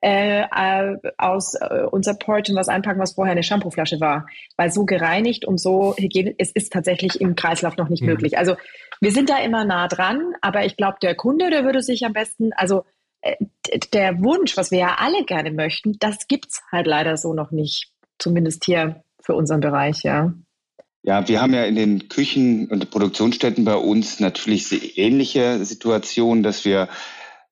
äh, äh, aus äh, unser Portion was einpacken, was vorher eine Shampooflasche war. Weil so gereinigt und so hygienisch, es ist tatsächlich im Kreislauf noch nicht mhm. möglich. Also wir sind da immer nah dran, aber ich glaube, der Kunde, der würde sich am besten, also der Wunsch, was wir ja alle gerne möchten, das gibt es halt leider so noch nicht. Zumindest hier für unseren Bereich, ja. Ja, wir haben ja in den Küchen und Produktionsstätten bei uns natürlich ähnliche Situationen, dass wir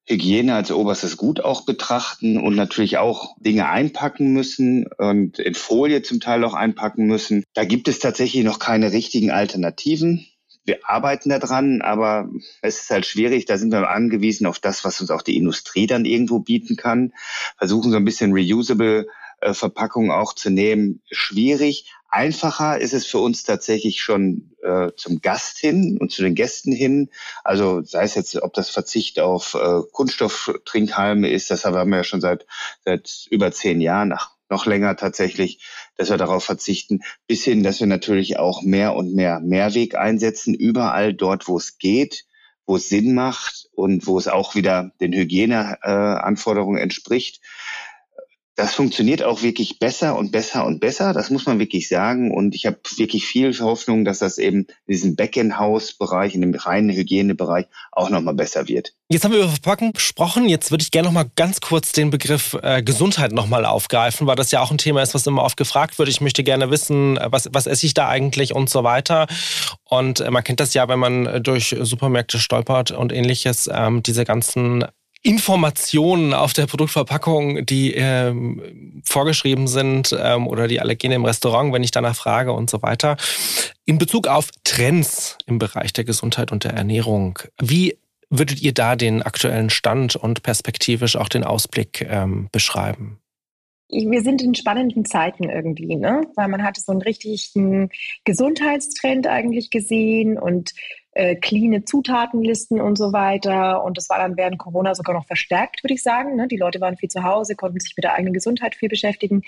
Hygiene als oberstes Gut auch betrachten und natürlich auch Dinge einpacken müssen und in Folie zum Teil auch einpacken müssen. Da gibt es tatsächlich noch keine richtigen Alternativen wir arbeiten daran, aber es ist halt schwierig. Da sind wir angewiesen auf das, was uns auch die Industrie dann irgendwo bieten kann. Versuchen so ein bisschen reusable äh, Verpackungen auch zu nehmen. Schwierig. Einfacher ist es für uns tatsächlich schon äh, zum Gast hin und zu den Gästen hin. Also sei es jetzt, ob das Verzicht auf äh, Kunststofftrinkhalme ist, das haben wir ja schon seit, seit über zehn Jahren, ach, noch länger tatsächlich, dass wir darauf verzichten, bis hin, dass wir natürlich auch mehr und mehr Mehrweg einsetzen, überall dort, wo es geht, wo es Sinn macht und wo es auch wieder den Hygieneanforderungen äh, entspricht das funktioniert auch wirklich besser und besser und besser. Das muss man wirklich sagen. Und ich habe wirklich viel Hoffnung, dass das eben in diesem Backend-House-Bereich, in dem reinen Hygienebereich auch nochmal besser wird. Jetzt haben wir über Verpacken gesprochen. Jetzt würde ich gerne nochmal ganz kurz den Begriff äh, Gesundheit nochmal aufgreifen, weil das ja auch ein Thema ist, was immer oft gefragt wird. Ich möchte gerne wissen, was, was esse ich da eigentlich und so weiter. Und äh, man kennt das ja, wenn man durch Supermärkte stolpert und ähnliches, ähm, diese ganzen Informationen auf der Produktverpackung, die ähm, vorgeschrieben sind ähm, oder die Allergene im Restaurant, wenn ich danach frage und so weiter. In Bezug auf Trends im Bereich der Gesundheit und der Ernährung, wie würdet ihr da den aktuellen Stand und perspektivisch auch den Ausblick ähm, beschreiben? wir sind in spannenden Zeiten irgendwie, ne? Weil man hatte so einen richtigen Gesundheitstrend eigentlich gesehen und äh, cleane Zutatenlisten und so weiter. Und das war dann während Corona sogar noch verstärkt, würde ich sagen. Ne? Die Leute waren viel zu Hause, konnten sich mit der eigenen Gesundheit viel beschäftigen.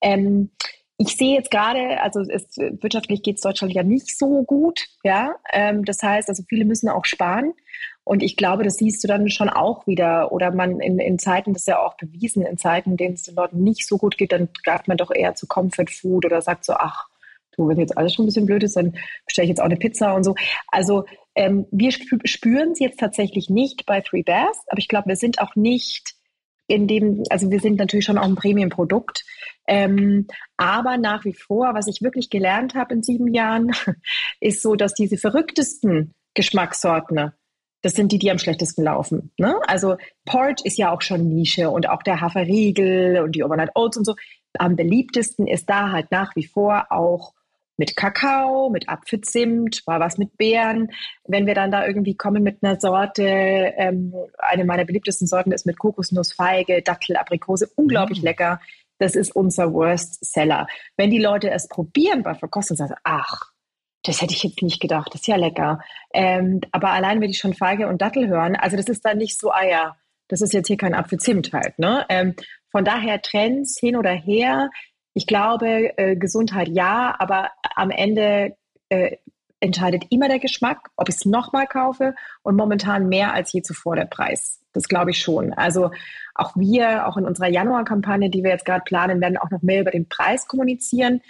Ähm, ich sehe jetzt gerade, also es, wirtschaftlich geht es Deutschland ja nicht so gut, ja. Ähm, das heißt, also viele müssen auch sparen. Und ich glaube, das siehst du dann schon auch wieder. Oder man in, in Zeiten, das ist ja auch bewiesen, in Zeiten, in denen es den Leuten nicht so gut geht, dann greift man doch eher zu Comfort Food oder sagt so, ach, du, wenn jetzt alles schon ein bisschen blöd ist, dann bestelle ich jetzt auch eine Pizza und so. Also ähm, wir spüren es jetzt tatsächlich nicht bei Three Bears, aber ich glaube, wir sind auch nicht in dem, also wir sind natürlich schon auch ein Premium-Produkt, ähm, aber nach wie vor, was ich wirklich gelernt habe in sieben Jahren, ist so, dass diese verrücktesten Geschmackssorten, das sind die, die am schlechtesten laufen. Ne? Also Porridge ist ja auch schon Nische und auch der Haferriegel und die Overnight Oats und so. Am beliebtesten ist da halt nach wie vor auch mit Kakao, mit Apfelzimt, war was mit Beeren. Wenn wir dann da irgendwie kommen mit einer Sorte, ähm, eine meiner beliebtesten Sorten ist mit Kokosnuss, Feige, Dattel, Aprikose, unglaublich mhm. lecker. Das ist unser Worst Seller. Wenn die Leute es probieren bei Verkostung, sagen sie, ach, das hätte ich jetzt nicht gedacht, das ist ja lecker. Ähm, aber allein, wenn die schon Feige und Dattel hören, also das ist dann nicht so, ah ja, das ist jetzt hier kein Apfelzimt halt. Ne? Ähm, von daher Trends hin oder her, ich glaube, äh, Gesundheit ja, aber am Ende äh, entscheidet immer der Geschmack, ob ich es nochmal kaufe und momentan mehr als je zuvor der Preis. Das glaube ich schon. Also auch wir, auch in unserer Januar-Kampagne, die wir jetzt gerade planen, werden auch noch mehr über den Preis kommunizieren,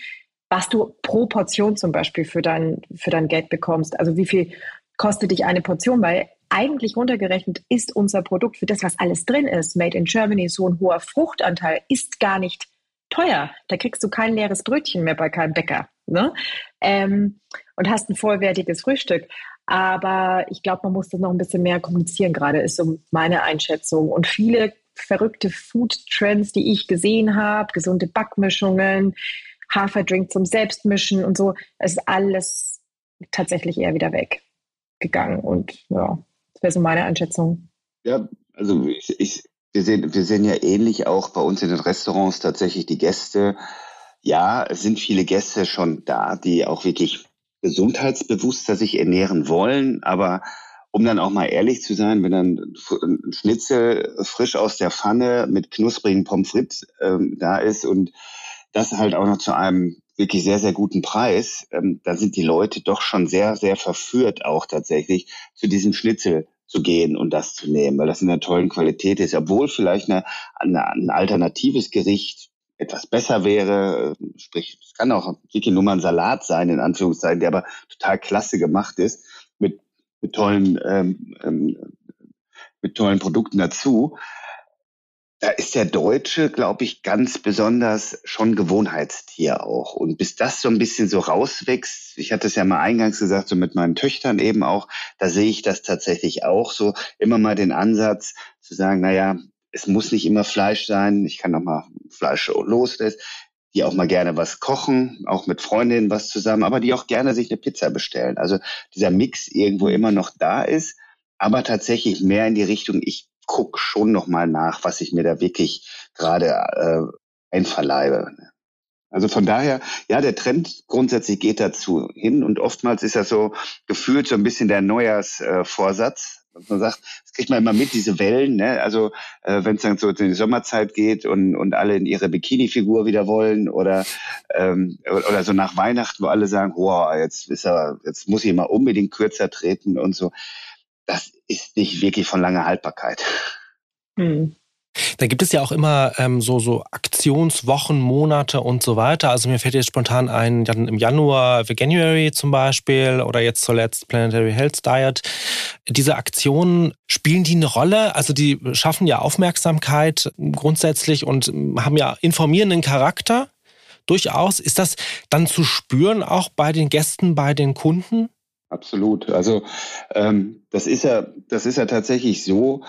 was du pro Portion zum Beispiel für dein, für dein Geld bekommst. Also wie viel kostet dich eine Portion, weil eigentlich runtergerechnet ist unser Produkt für das, was alles drin ist, Made in Germany, so ein hoher Fruchtanteil, ist gar nicht teuer. Da kriegst du kein leeres Brötchen mehr bei keinem Bäcker. Ne? Ähm, und hast ein vollwertiges Frühstück. Aber ich glaube, man muss das noch ein bisschen mehr kommunizieren, gerade ist so meine Einschätzung. Und viele verrückte Food-Trends, die ich gesehen habe, gesunde Backmischungen, Haferdrink zum Selbstmischen und so, ist alles tatsächlich eher wieder weggegangen. Und ja, das wäre so meine Einschätzung. Ja, also ich, ich wir sehen, wir sehen ja ähnlich auch bei uns in den Restaurants tatsächlich die Gäste. Ja, es sind viele Gäste schon da, die auch wirklich gesundheitsbewusster sich ernähren wollen, aber um dann auch mal ehrlich zu sein, wenn dann ein Schnitzel frisch aus der Pfanne mit knusprigen Pommes frites ähm, da ist und das halt auch noch zu einem wirklich sehr, sehr guten Preis, ähm, da sind die Leute doch schon sehr, sehr verführt auch tatsächlich zu diesem Schnitzel zu gehen und das zu nehmen, weil das in einer tollen Qualität ist, obwohl vielleicht eine, eine, ein alternatives Gericht etwas besser wäre, sprich, es kann auch wirklich nur mal ein Salat sein, in Anführungszeichen, der aber total klasse gemacht ist, mit, mit tollen, ähm, ähm, mit tollen Produkten dazu da ist der Deutsche, glaube ich, ganz besonders schon Gewohnheitstier auch. Und bis das so ein bisschen so rauswächst, ich hatte es ja mal eingangs gesagt, so mit meinen Töchtern eben auch, da sehe ich das tatsächlich auch so, immer mal den Ansatz zu sagen, naja, es muss nicht immer Fleisch sein, ich kann auch mal Fleisch loslassen, die auch mal gerne was kochen, auch mit Freundinnen was zusammen, aber die auch gerne sich eine Pizza bestellen. Also dieser Mix irgendwo immer noch da ist, aber tatsächlich mehr in die Richtung, ich guck schon noch mal nach, was ich mir da wirklich gerade äh, einverleibe. Also von daher, ja, der Trend grundsätzlich geht dazu hin und oftmals ist das so gefühlt so ein bisschen der Neujahrsvorsatz. Äh, man sagt, das kriegt man immer mit, diese Wellen, ne? Also äh, wenn es dann so in die Sommerzeit geht und, und alle in ihre Bikini-Figur wieder wollen oder, ähm, oder so nach Weihnachten, wo alle sagen, wow, jetzt ist er, jetzt muss ich mal unbedingt kürzer treten und so das ist nicht wirklich von langer Haltbarkeit. Hm. Da gibt es ja auch immer ähm, so, so Aktionswochen, Monate und so weiter. Also mir fällt jetzt spontan ein, im Januar Veganuary zum Beispiel oder jetzt zuletzt Planetary Health Diet. Diese Aktionen, spielen die eine Rolle? Also die schaffen ja Aufmerksamkeit grundsätzlich und haben ja informierenden Charakter durchaus. Ist das dann zu spüren auch bei den Gästen, bei den Kunden? Absolut. Also ähm, das ist ja, das ist ja tatsächlich so.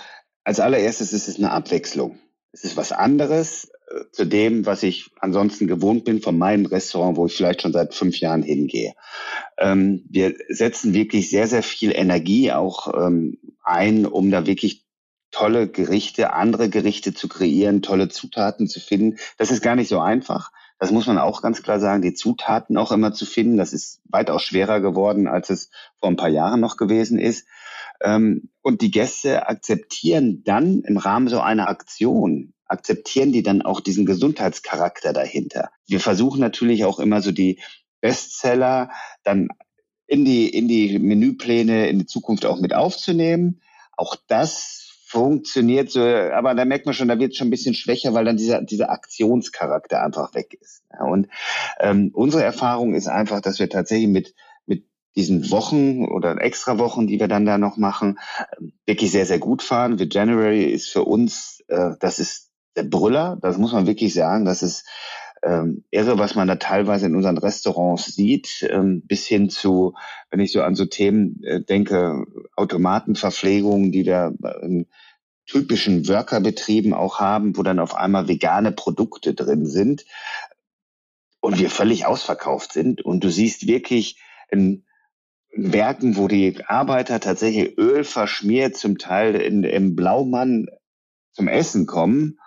Als allererstes ist es eine Abwechslung. Es ist was anderes äh, zu dem, was ich ansonsten gewohnt bin von meinem Restaurant, wo ich vielleicht schon seit fünf Jahren hingehe. Ähm, wir setzen wirklich sehr, sehr viel Energie auch ähm, ein, um da wirklich tolle Gerichte, andere Gerichte zu kreieren, tolle Zutaten zu finden. Das ist gar nicht so einfach. Das muss man auch ganz klar sagen, die Zutaten auch immer zu finden. Das ist weitaus schwerer geworden, als es vor ein paar Jahren noch gewesen ist. Ähm, und die Gäste akzeptieren dann im Rahmen so einer Aktion, akzeptieren die dann auch diesen Gesundheitscharakter dahinter. Wir versuchen natürlich auch immer so die Bestseller dann in die, in die Menüpläne in die Zukunft auch mit aufzunehmen. Auch das funktioniert so, aber da merkt man schon, da wird es schon ein bisschen schwächer, weil dann dieser, dieser Aktionscharakter einfach weg ist. Ja, und ähm, unsere Erfahrung ist einfach, dass wir tatsächlich mit, mit diesen Wochen oder extra Wochen, die wir dann da noch machen, wirklich sehr, sehr gut fahren. The January ist für uns, äh, das ist der Brüller, das muss man wirklich sagen, das ist ähm, irre, was man da teilweise in unseren Restaurants sieht, ähm, bis hin zu, wenn ich so an so Themen äh, denke, Automatenverpflegung, die wir in typischen Workerbetrieben auch haben, wo dann auf einmal vegane Produkte drin sind und wir völlig ausverkauft sind. Und du siehst wirklich in Werken, wo die Arbeiter tatsächlich Öl verschmiert, zum Teil in, im Blaumann zum Essen kommen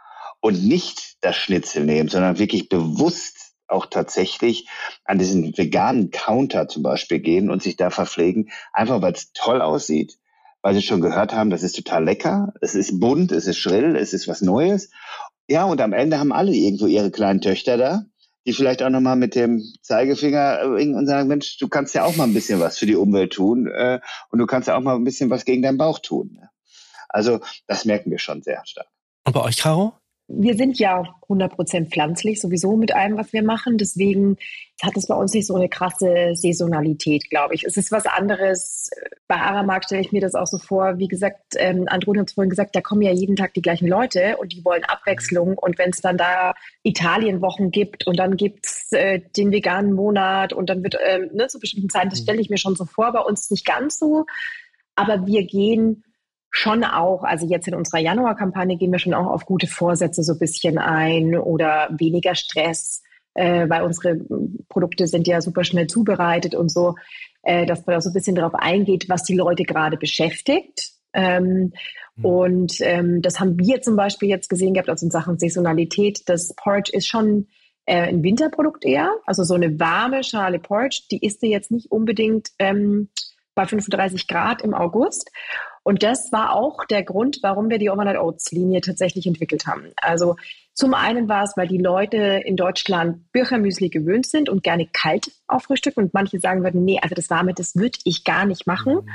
und nicht das Schnitzel nehmen, sondern wirklich bewusst auch tatsächlich an diesen veganen Counter zum Beispiel gehen und sich da verpflegen, einfach weil es toll aussieht, weil sie schon gehört haben, das ist total lecker, es ist bunt, es ist schrill, es ist was Neues. Ja, und am Ende haben alle irgendwo ihre kleinen Töchter da, die vielleicht auch nochmal mit dem Zeigefinger und sagen, Mensch, du kannst ja auch mal ein bisschen was für die Umwelt tun äh, und du kannst ja auch mal ein bisschen was gegen deinen Bauch tun. Also das merken wir schon sehr stark. Und bei euch, Caro? Wir sind ja 100% pflanzlich sowieso mit allem, was wir machen. Deswegen hat es bei uns nicht so eine krasse Saisonalität, glaube ich. Es ist was anderes. Bei Aramark stelle ich mir das auch so vor. Wie gesagt, ähm, Andron hat es vorhin gesagt, da kommen ja jeden Tag die gleichen Leute und die wollen Abwechslung. Und wenn es dann da Italienwochen gibt und dann gibt es äh, den veganen Monat und dann wird ähm, ne, zu bestimmten Zeiten, das mhm. stelle ich mir schon so vor. Bei uns nicht ganz so. Aber wir gehen schon auch, also jetzt in unserer Januarkampagne gehen wir schon auch auf gute Vorsätze so ein bisschen ein oder weniger Stress, äh, weil unsere Produkte sind ja super schnell zubereitet und so, äh, dass man da so ein bisschen darauf eingeht, was die Leute gerade beschäftigt. Ähm, mhm. Und ähm, das haben wir zum Beispiel jetzt gesehen gehabt, also in Sachen Saisonalität. Das Porridge ist schon äh, ein Winterprodukt eher, also so eine warme Schale Porridge, die isst du jetzt nicht unbedingt ähm, bei 35 Grad im August. Und das war auch der Grund, warum wir die Overnight Oats Linie tatsächlich entwickelt haben. Also zum einen war es, weil die Leute in Deutschland Birchermüsli gewöhnt sind und gerne kalt auffrühstücken und manche sagen würden, nee, also das Warme, das würde ich gar nicht machen. Mhm.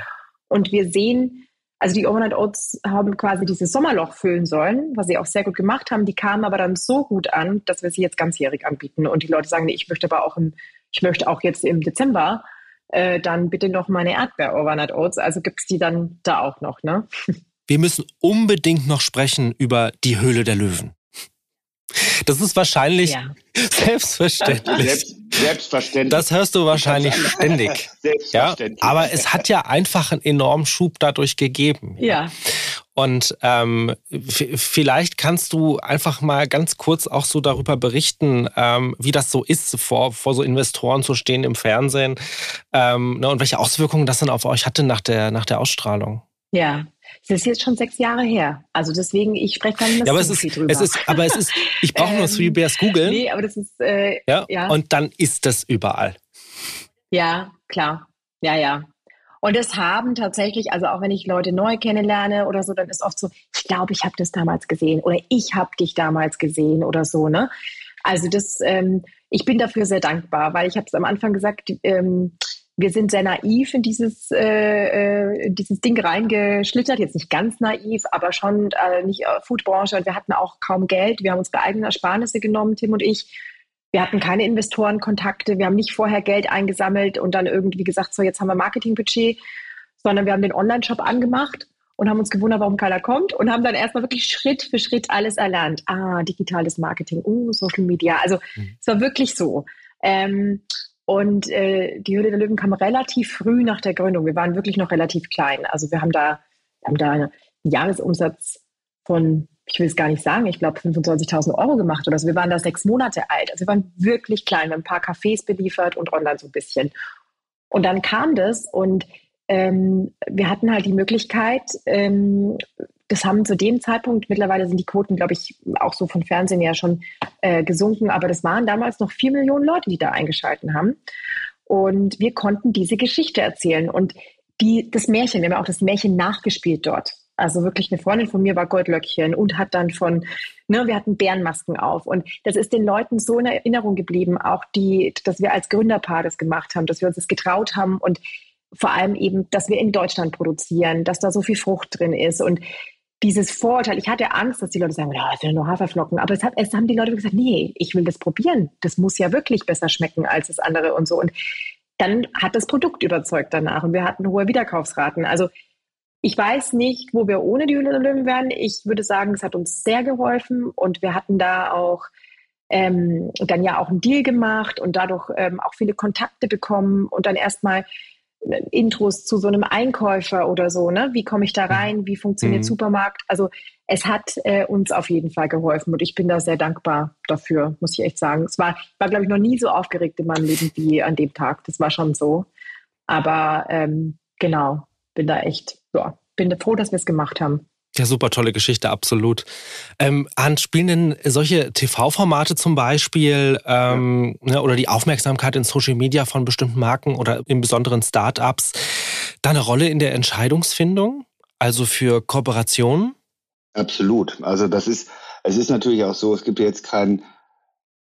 Und wir sehen, also die Overnight Oats haben quasi dieses Sommerloch füllen sollen, was sie auch sehr gut gemacht haben. Die kamen aber dann so gut an, dass wir sie jetzt ganzjährig anbieten. Und die Leute sagen, nee, ich möchte aber auch im, ich möchte auch jetzt im Dezember äh, dann bitte noch meine Erdbeer-Overnight Oats. Also gibt es die dann da auch noch, ne? Wir müssen unbedingt noch sprechen über die Höhle der Löwen. Das ist wahrscheinlich ja. selbstverständlich. Selbst, selbstverständlich. Das hörst du wahrscheinlich ständig. Selbstverständlich. Ja, aber es hat ja einfach einen enormen Schub dadurch gegeben. Ja. Und ähm, vielleicht kannst du einfach mal ganz kurz auch so darüber berichten, ähm, wie das so ist, vor, vor so Investoren zu stehen im Fernsehen ähm, ne, und welche Auswirkungen das dann auf euch hatte nach der, nach der Ausstrahlung. Ja, das ist jetzt schon sechs Jahre her. Also deswegen, ich spreche dann nicht ja, aber so es ist, drüber. Es ist, aber es ist, ich brauche nur Three Bears googeln. Nee, aber das ist, äh, ja, ja. Und dann ist das überall. Ja, klar. Ja, ja. Und das haben tatsächlich, also auch wenn ich Leute neu kennenlerne oder so, dann ist oft so, ich glaube, ich habe das damals gesehen oder ich habe dich damals gesehen oder so, ne? Also das, ähm, ich bin dafür sehr dankbar, weil ich habe es am Anfang gesagt, ähm, wir sind sehr naiv in dieses, äh, äh, dieses Ding reingeschlittert. Jetzt nicht ganz naiv, aber schon äh, nicht äh, Foodbranche. Und wir hatten auch kaum Geld. Wir haben unsere eigenen Ersparnisse genommen, Tim und ich. Wir hatten keine Investorenkontakte, wir haben nicht vorher Geld eingesammelt und dann irgendwie gesagt, so jetzt haben wir Marketingbudget, sondern wir haben den Online-Shop angemacht und haben uns gewundert, warum keiner kommt und haben dann erstmal wirklich Schritt für Schritt alles erlernt. Ah, digitales Marketing, oh, Social Media. Also mhm. es war wirklich so. Ähm, und äh, die Höhle der Löwen kam relativ früh nach der Gründung. Wir waren wirklich noch relativ klein. Also wir haben da, haben da einen Jahresumsatz von ich will es gar nicht sagen, ich glaube 25.000 Euro gemacht oder so. Wir waren da sechs Monate alt. Also wir waren wirklich klein, wir haben ein paar Cafés beliefert und online so ein bisschen. Und dann kam das und ähm, wir hatten halt die Möglichkeit, ähm, das haben zu dem Zeitpunkt, mittlerweile sind die Quoten, glaube ich, auch so von Fernsehen ja schon äh, gesunken, aber das waren damals noch vier Millionen Leute, die da eingeschalten haben. Und wir konnten diese Geschichte erzählen. Und die, das Märchen, wir haben auch das Märchen nachgespielt dort. Also wirklich eine Freundin von mir war Goldlöckchen und hat dann von, ne, wir hatten Bärenmasken auf. Und das ist den Leuten so in Erinnerung geblieben, auch die, dass wir als Gründerpaar das gemacht haben, dass wir uns das getraut haben. Und vor allem eben, dass wir in Deutschland produzieren, dass da so viel Frucht drin ist und dieses Vorurteil, ich hatte Angst, dass die Leute sagen, ja, es sind nur Haferflocken, aber es, hat, es haben die Leute gesagt, nee, ich will das probieren. Das muss ja wirklich besser schmecken als das andere und so. Und dann hat das Produkt überzeugt danach und wir hatten hohe Wiederkaufsraten. Also ich weiß nicht, wo wir ohne die Höhle der Löwen wären. Ich würde sagen, es hat uns sehr geholfen und wir hatten da auch ähm, dann ja auch einen Deal gemacht und dadurch ähm, auch viele Kontakte bekommen und dann erstmal Intros zu so einem Einkäufer oder so, ne? Wie komme ich da mhm. rein? Wie funktioniert mhm. Supermarkt? Also es hat äh, uns auf jeden Fall geholfen und ich bin da sehr dankbar dafür, muss ich echt sagen. Es war, war glaube ich, noch nie so aufgeregt in meinem Leben wie an dem Tag. Das war schon so. Aber ähm, genau, bin da echt, ja, bin froh, dass wir es gemacht haben. Ja, super tolle Geschichte, absolut. Ähm, Hans, spielen denn solche TV-Formate zum Beispiel ähm, ja. ne, oder die Aufmerksamkeit in Social Media von bestimmten Marken oder im besonderen Startups da eine Rolle in der Entscheidungsfindung? Also für Kooperationen? Absolut. Also das ist, es ist natürlich auch so, es gibt jetzt keinen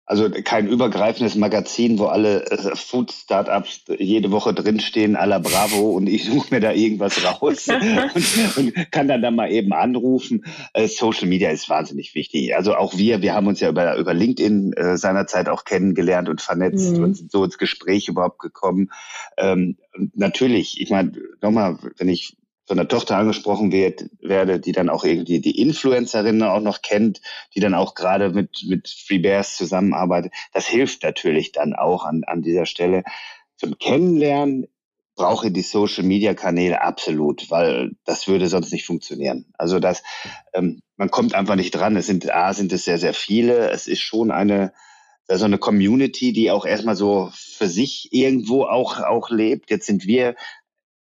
also kein übergreifendes Magazin, wo alle äh, Food-Startups jede Woche drinstehen, à la Bravo, und ich suche mir da irgendwas raus und, und, kann dann da mal eben anrufen. Äh, Social Media ist wahnsinnig wichtig. Also auch wir, wir haben uns ja über, über LinkedIn äh, seinerzeit auch kennengelernt und vernetzt mhm. und sind so ins Gespräch überhaupt gekommen. Ähm, natürlich, ich meine, nochmal, wenn ich von der Tochter angesprochen wird, werde, die dann auch irgendwie die Influencerin auch noch kennt, die dann auch gerade mit, mit Free Bears zusammenarbeitet. Das hilft natürlich dann auch an, an dieser Stelle. Zum Kennenlernen brauche ich die Social Media Kanäle absolut, weil das würde sonst nicht funktionieren. Also das, ähm, man kommt einfach nicht dran. Es sind, A, sind es sehr, sehr viele. Es ist schon eine, so eine Community, die auch erstmal so für sich irgendwo auch, auch lebt. Jetzt sind wir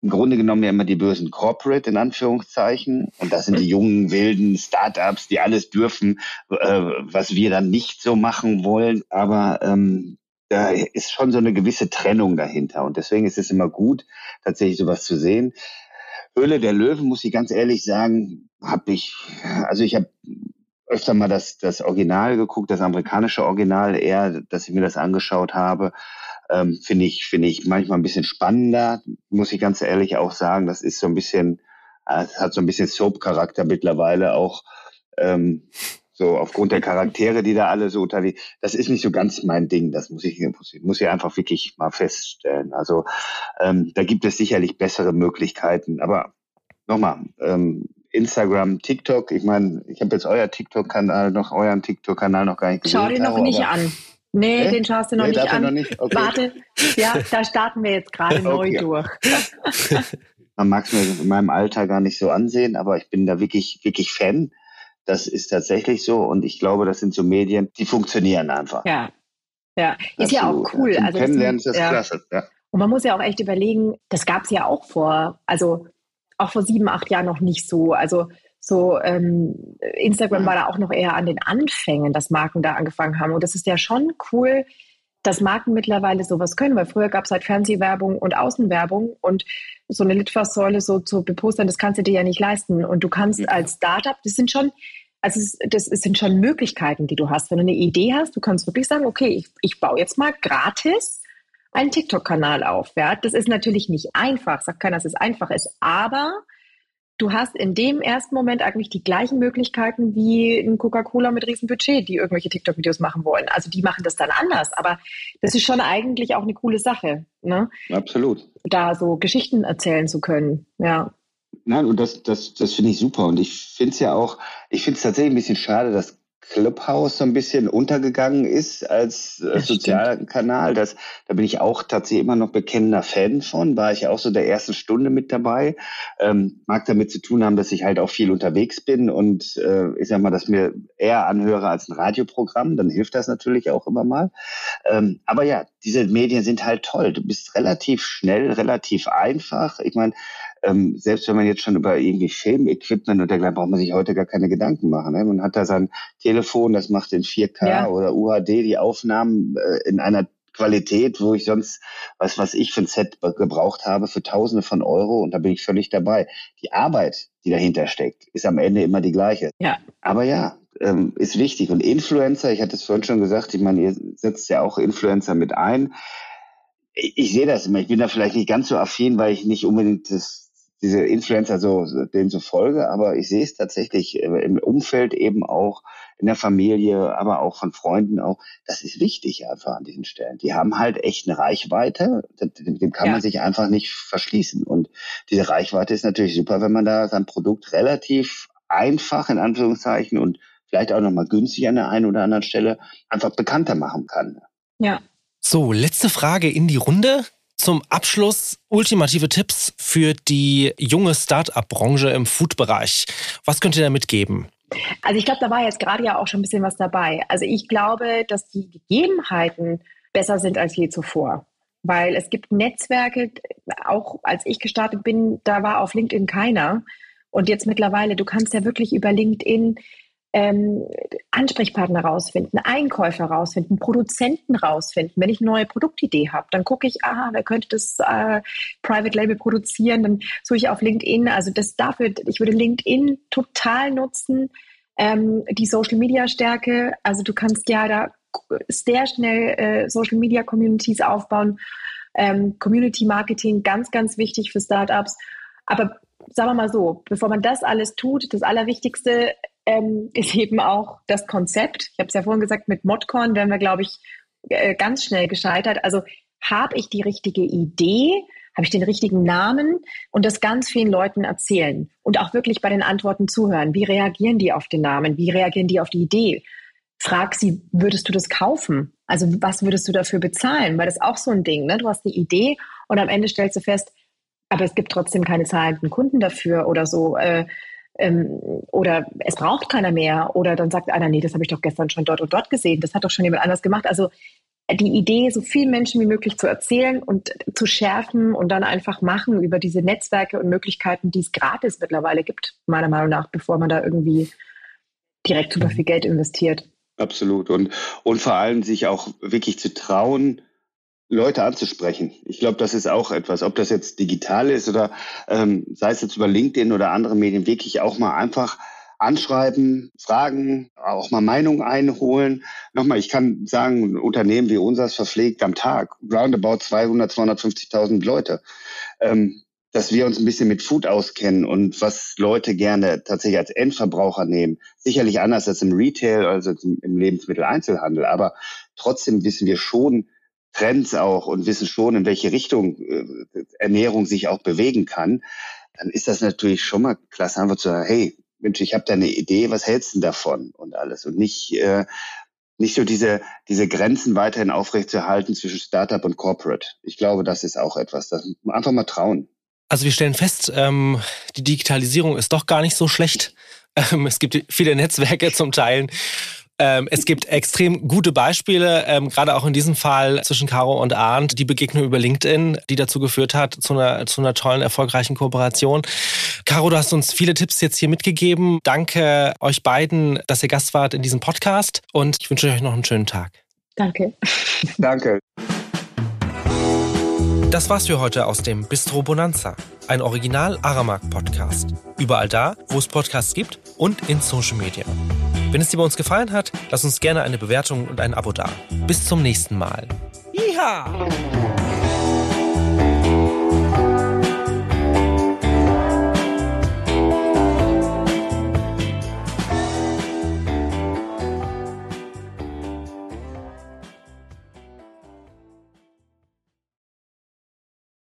im Grunde genommen ja immer die bösen Corporate in Anführungszeichen. Und das sind die jungen, wilden Startups, die alles dürfen, äh, was wir dann nicht so machen wollen. Aber ähm, da ist schon so eine gewisse Trennung dahinter. Und deswegen ist es immer gut, tatsächlich sowas zu sehen. Höhle der Löwen, muss ich ganz ehrlich sagen, habe ich, also ich habe öfter mal das, das Original geguckt, das amerikanische Original eher, dass ich mir das angeschaut habe ähm, finde ich, finde ich manchmal ein bisschen spannender, muss ich ganz ehrlich auch sagen. Das ist so ein bisschen, äh, hat so ein bisschen Soap-Charakter mittlerweile auch. Ähm, so aufgrund der Charaktere, die da alle so unterwegs, das ist nicht so ganz mein Ding. Das muss ich, muss ich einfach wirklich mal feststellen. Also ähm, da gibt es sicherlich bessere Möglichkeiten. Aber nochmal, ähm, Instagram, TikTok. Ich meine, ich habe jetzt euer TikTok-Kanal noch, euren TikTok-Kanal noch gar nicht gesehen. Schau dir noch nicht an. Nee, nee, den schaust du noch nee, nicht an. Noch nicht? Okay. Warte, ja, da starten wir jetzt gerade neu durch. Man mag es mir in meinem Alter gar nicht so ansehen, aber ich bin da wirklich, wirklich Fan. Das ist tatsächlich so und ich glaube, das sind so Medien, die funktionieren einfach. Ja, ja, ist ja auch cool. also Kennenlernen ist das ja. klasse. Ja. Und man muss ja auch echt überlegen, das gab es ja auch vor, also auch vor sieben, acht Jahren noch nicht so. Also so ähm, Instagram war da auch noch eher an den Anfängen, dass Marken da angefangen haben. Und das ist ja schon cool, dass Marken mittlerweile sowas können, weil früher gab es halt Fernsehwerbung und Außenwerbung und so eine Litfaßsäule so zu bepostern, das kannst du dir ja nicht leisten. Und du kannst als Startup, das sind schon, also das sind schon Möglichkeiten, die du hast. Wenn du eine Idee hast, du kannst wirklich sagen, okay, ich, ich baue jetzt mal gratis einen TikTok-Kanal auf. Ja? Das ist natürlich nicht einfach, sagt keiner, dass es einfach ist, aber du hast in dem ersten Moment eigentlich die gleichen Möglichkeiten wie ein Coca-Cola mit riesen Budget, die irgendwelche TikTok-Videos machen wollen. Also die machen das dann anders, aber das ist schon eigentlich auch eine coole Sache. Ne? Absolut. Da so Geschichten erzählen zu können, ja. Nein, und das, das, das finde ich super. Und ich finde es ja auch, ich finde es tatsächlich ein bisschen schade, dass Clubhouse so ein bisschen untergegangen ist als äh, sozialer Kanal. Das, da bin ich auch tatsächlich immer noch bekennender Fan von. War ich auch so der ersten Stunde mit dabei. Ähm, mag damit zu tun haben, dass ich halt auch viel unterwegs bin und äh, ich sag mal, dass mir eher anhöre als ein Radioprogramm. Dann hilft das natürlich auch immer mal. Ähm, aber ja, diese Medien sind halt toll. Du bist relativ schnell, relativ einfach. Ich meine, ähm, selbst wenn man jetzt schon über irgendwie Filmequipment und dergleichen braucht man sich heute gar keine Gedanken machen. Ne? Man hat da sein Telefon, das macht in 4K ja. oder UHD die Aufnahmen äh, in einer Qualität, wo ich sonst, was was ich für ein Set gebraucht habe, für Tausende von Euro und da bin ich völlig dabei. Die Arbeit, die dahinter steckt, ist am Ende immer die gleiche. Ja. Aber ja, ähm, ist wichtig. Und Influencer, ich hatte es vorhin schon gesagt, ich meine, ihr setzt ja auch Influencer mit ein ich, ich sehe das immer. Ich bin da vielleicht nicht ganz so affin, weil ich nicht unbedingt das diese Influencer so, denen so folge, aber ich sehe es tatsächlich äh, im Umfeld eben auch, in der Familie, aber auch von Freunden auch. Das ist wichtig einfach an diesen Stellen. Die haben halt echt eine Reichweite, dem kann ja. man sich einfach nicht verschließen. Und diese Reichweite ist natürlich super, wenn man da sein Produkt relativ einfach in Anführungszeichen und vielleicht auch nochmal günstig an der einen oder anderen Stelle einfach bekannter machen kann. Ja. So, letzte Frage in die Runde zum Abschluss ultimative Tipps für die junge Start-up-Branche im Food-Bereich. Was könnt ihr da mitgeben? Also ich glaube, da war jetzt gerade ja auch schon ein bisschen was dabei. Also ich glaube, dass die Gegebenheiten besser sind als je zuvor. Weil es gibt Netzwerke, auch als ich gestartet bin, da war auf LinkedIn keiner. Und jetzt mittlerweile, du kannst ja wirklich über LinkedIn ähm, Ansprechpartner rausfinden, Einkäufer rausfinden, Produzenten rausfinden. Wenn ich eine neue Produktidee habe, dann gucke ich, aha, wer könnte das äh, Private Label produzieren, dann suche ich auf LinkedIn. Also das dafür, ich würde LinkedIn total nutzen, ähm, die Social Media Stärke. Also du kannst ja da sehr schnell äh, Social Media Communities aufbauen. Ähm, Community Marketing ganz, ganz wichtig für Startups. Aber sagen wir mal so, bevor man das alles tut, das Allerwichtigste ähm, ist eben auch das Konzept. Ich habe es ja vorhin gesagt, mit Modcon wären wir, glaube ich, äh, ganz schnell gescheitert. Also habe ich die richtige Idee? Habe ich den richtigen Namen und das ganz vielen Leuten erzählen und auch wirklich bei den Antworten zuhören. Wie reagieren die auf den Namen? Wie reagieren die auf die Idee? Frag sie, würdest du das kaufen? Also was würdest du dafür bezahlen? Weil das ist auch so ein Ding. Ne? Du hast eine Idee und am Ende stellst du fest, aber es gibt trotzdem keine zahlenden Kunden dafür oder so. Äh, ähm, oder es braucht keiner mehr. Oder dann sagt einer, nee, das habe ich doch gestern schon dort und dort gesehen. Das hat doch schon jemand anders gemacht. Also die Idee, so vielen Menschen wie möglich zu erzählen und zu schärfen und dann einfach machen über diese Netzwerke und Möglichkeiten, die es gratis mittlerweile gibt, meiner Meinung nach, bevor man da irgendwie direkt super viel Geld investiert. Absolut. Und, und vor allem sich auch wirklich zu trauen, Leute anzusprechen. Ich glaube, das ist auch etwas, ob das jetzt digital ist oder ähm, sei es jetzt über LinkedIn oder andere Medien, wirklich auch mal einfach anschreiben, fragen, auch mal Meinung einholen. Nochmal, ich kann sagen, ein Unternehmen wie unseres verpflegt am Tag roundabout 200, 250.000 Leute. Ähm, dass wir uns ein bisschen mit Food auskennen und was Leute gerne tatsächlich als Endverbraucher nehmen. Sicherlich anders als im Retail, also im Lebensmitteleinzelhandel, aber trotzdem wissen wir schon, Trends auch und wissen schon, in welche Richtung äh, Ernährung sich auch bewegen kann, dann ist das natürlich schon mal klasse, einfach zu sagen, hey, Mensch, ich habe da eine Idee, was hältst du davon und alles und nicht äh, nicht so diese diese Grenzen weiterhin aufrechtzuerhalten zwischen Startup und Corporate. Ich glaube, das ist auch etwas, das einfach mal trauen. Also wir stellen fest, ähm, die Digitalisierung ist doch gar nicht so schlecht. Ähm, es gibt viele Netzwerke zum Teilen. Ähm, es gibt extrem gute Beispiele, ähm, gerade auch in diesem Fall zwischen Caro und Arndt, die Begegnung über LinkedIn, die dazu geführt hat, zu einer, zu einer tollen, erfolgreichen Kooperation. Caro, du hast uns viele Tipps jetzt hier mitgegeben. Danke euch beiden, dass ihr Gast wart in diesem Podcast und ich wünsche euch noch einen schönen Tag. Danke. Danke. Das war's für heute aus dem Bistro Bonanza, ein Original Aramark Podcast. Überall da, wo es Podcasts gibt und in Social Media. Wenn es dir bei uns gefallen hat, lass uns gerne eine Bewertung und ein Abo da. Bis zum nächsten Mal. Yeehaw!